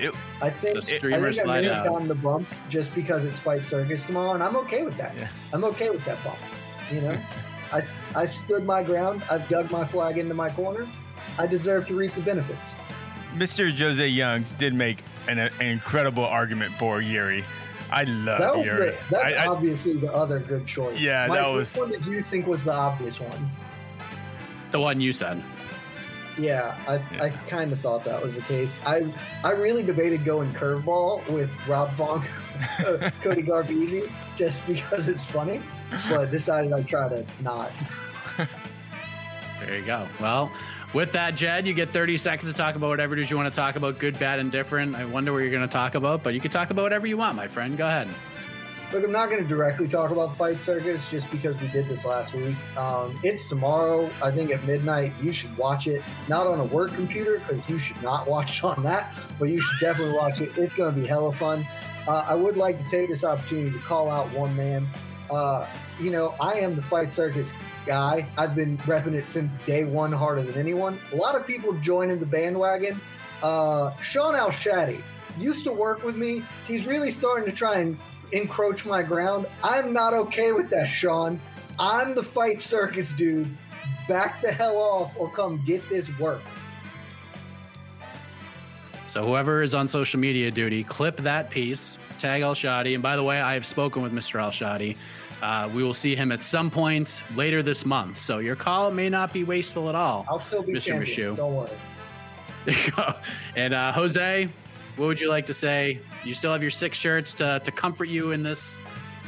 It, I think, The I, think I light may out. have gotten the bump just because it's Fight Circus tomorrow, and I'm okay with that. Yeah. I'm okay with that bump. You know, I I stood my ground. I've dug my flag into my corner. I deserve to reap the benefits. Mr. Jose Youngs did make an, an incredible argument for Yuri. I love That was Yuri. the, that's I- I- obviously the other good choice. Yeah, Mike, that which was- one did you think was the obvious one? The one you said. Yeah, I, Yeah. I kind of thought that was the case. I I really debated going curveball with Rob Font, uh, Cody Garbisi, just because it's funny, but decided I'd try to not. There you go. Well, with that, Jed, you get 30 seconds to talk about whatever it is you want to talk about, good, bad, and different. I wonder what you're going to talk about, but you can talk about whatever you want, my friend. Go ahead. Look, I'm not going to directly talk about Fight Circus just because we did this last week. Um, it's tomorrow, I think at midnight. You should watch it, not on a work computer because you should not watch on that, but you should definitely watch it. It's going to be hella fun. Uh, I would like to take this opportunity to call out one man. Uh, you know, I am the Fight Circus guy. I've been repping it since day one, harder than anyone. A lot of people joining the bandwagon. Uh, Shaun Al-Shatti used to work with me. He's really starting to try and encroach my ground. I'm not okay with that, Shaun. I'm the Fight Circus dude. Back the hell off or come get this work. So, whoever is on social media duty, clip that piece, tag Al-Shatti. And by the way, I have spoken with Mr. Al-Shatti. Uh, we will see him at some point later this month. So, your call may not be wasteful at all. I'll still be Mr. champion. Don't worry. There you go. And uh, Jose, what would you like to say? You still have your six shirts to, to comfort you in this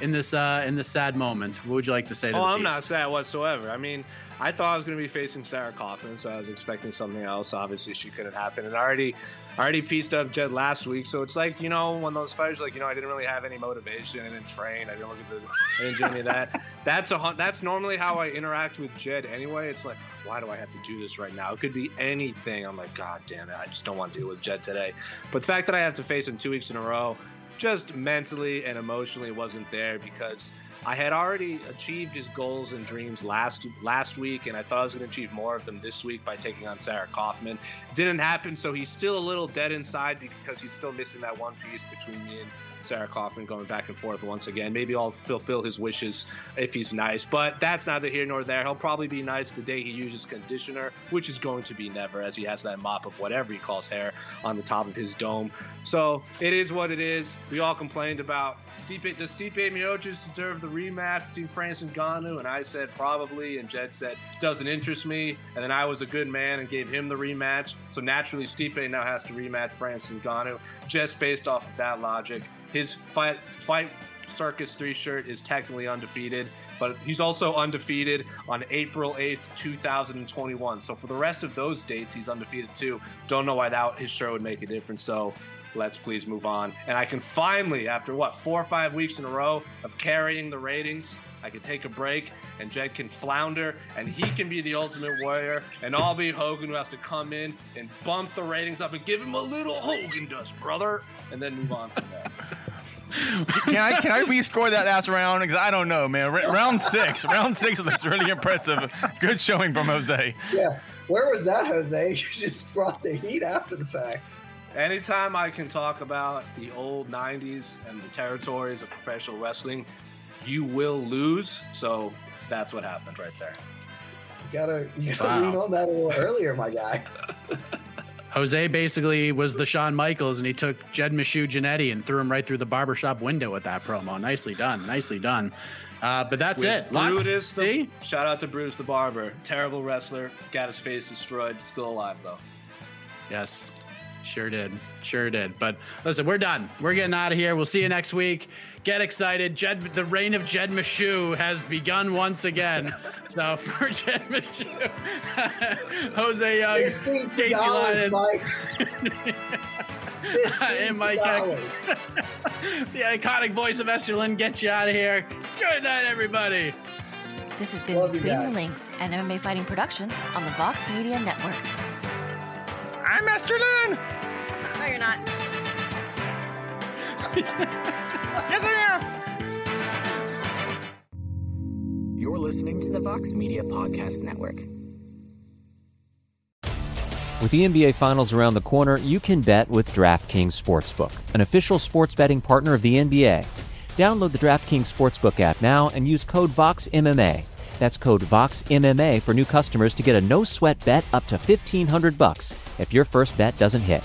in this uh, in this sad moment. What would you like to say to Oh, I'm not sad whatsoever. I mean, I thought I was going to be facing Sarah Kaufman, so I was expecting something else. Obviously, she couldn't happen. And I already, I already pieced up Jed last week, so it's like you know when those fighters like you know I didn't really have any motivation, I didn't train, I didn't look at the, I didn't do any of that. That's a that's normally how I interact with Jed anyway. It's like why do I have to do this right now? It could be anything. I'm like God damn it, I just don't want to deal with Jed today. But the fact that I have to face him two weeks in a row, just mentally and emotionally wasn't there because I had already achieved his goals and dreams last last week, and I thought I was going to achieve more of them this week by taking on Sarah Kaufman. Didn't happen, so he's still a little dead inside because he's still missing that one piece between me and Sarah Kaufman going back and forth once again. Maybe I'll fulfill his wishes if he's nice, but that's neither here nor there. He'll probably be nice the day he uses conditioner, which is going to be never, as he has that mop of whatever he calls hair on the top of his dome. So it is what it is. We all complained about Stipe. Does Stipe Miocic deserve the rematch between Francis Ngannou? And I said probably, and Jed said doesn't interest me. And then I was a good man and gave him the rematch. So naturally, Stipe now has to rematch Francis Ngannou, just based off of that logic. His fight fight circus three shirt is technically undefeated, but he's also undefeated on April 8th, 2021. So for the rest of those dates, he's undefeated too. Don't know why that his shirt would make a difference. So let's please move on. And I can finally, after what, four or five weeks in a row of carrying the ratings, I can take a break and Jed can flounder and he can be the ultimate warrior and I'll be Hogan who has to come in and bump the ratings up and give him a little Hogan dust, brother, and then move on from there. can I can I rescore that last round? Because I don't know, man. R- round six, round six looks really impressive. Good showing from Jose. Yeah, where was that, Jose? You just brought the heat after the fact. Anytime I can talk about the old '90s and the territories of professional wrestling, you will lose. So that's what happened right there. You gotta, you gotta wow. lean on that a little earlier, my guy. Jose basically was the Shawn Michaels, and he took Jed Meshew Jannetty and threw him right through the barbershop window with that promo. Nicely done. Nicely done. Uh, but that's with it. Brutus, the, shout out to Bruce the Barber. Terrible wrestler. Got his face destroyed. Still alive, though. Yes. Sure did. Sure did. But listen, we're done. We're getting out of here. We'll see you next week. Get excited. Jed, the reign of Jed Meshew has begun once again. so for Jed Meshew, Jose Young, Casey Leydon, and Mike the iconic voice of Esterlin, get you out of here. Good night, everybody. This has been Love Between the Links, an MMA fighting production on the Vox Media Network. I'm Esterlin. No, you're not. yes, I am. You're listening to the Vox Media Podcast Network. With the NBA Finals around the corner, you can bet with DraftKings Sportsbook, an official sports betting partner of the NBA. Download the DraftKings Sportsbook app now and use code VOXMMA. That's code VOXMMA for new customers to get a no sweat bet up to 1500 bucks if your first bet doesn't hit.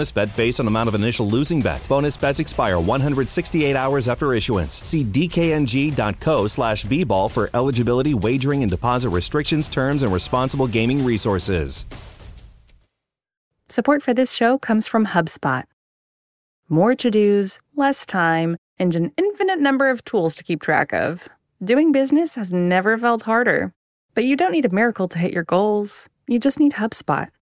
bonus bet based on amount of initial losing bet. Bonus bets expire 168 hours after issuance. See dkng.co slash bball for eligibility, wagering, and deposit restrictions, terms, and responsible gaming resources. Support for this show comes from HubSpot. More to-dos, less time, and an infinite number of tools to keep track of. Doing business has never felt harder. But you don't need a miracle to hit your goals. You just need HubSpot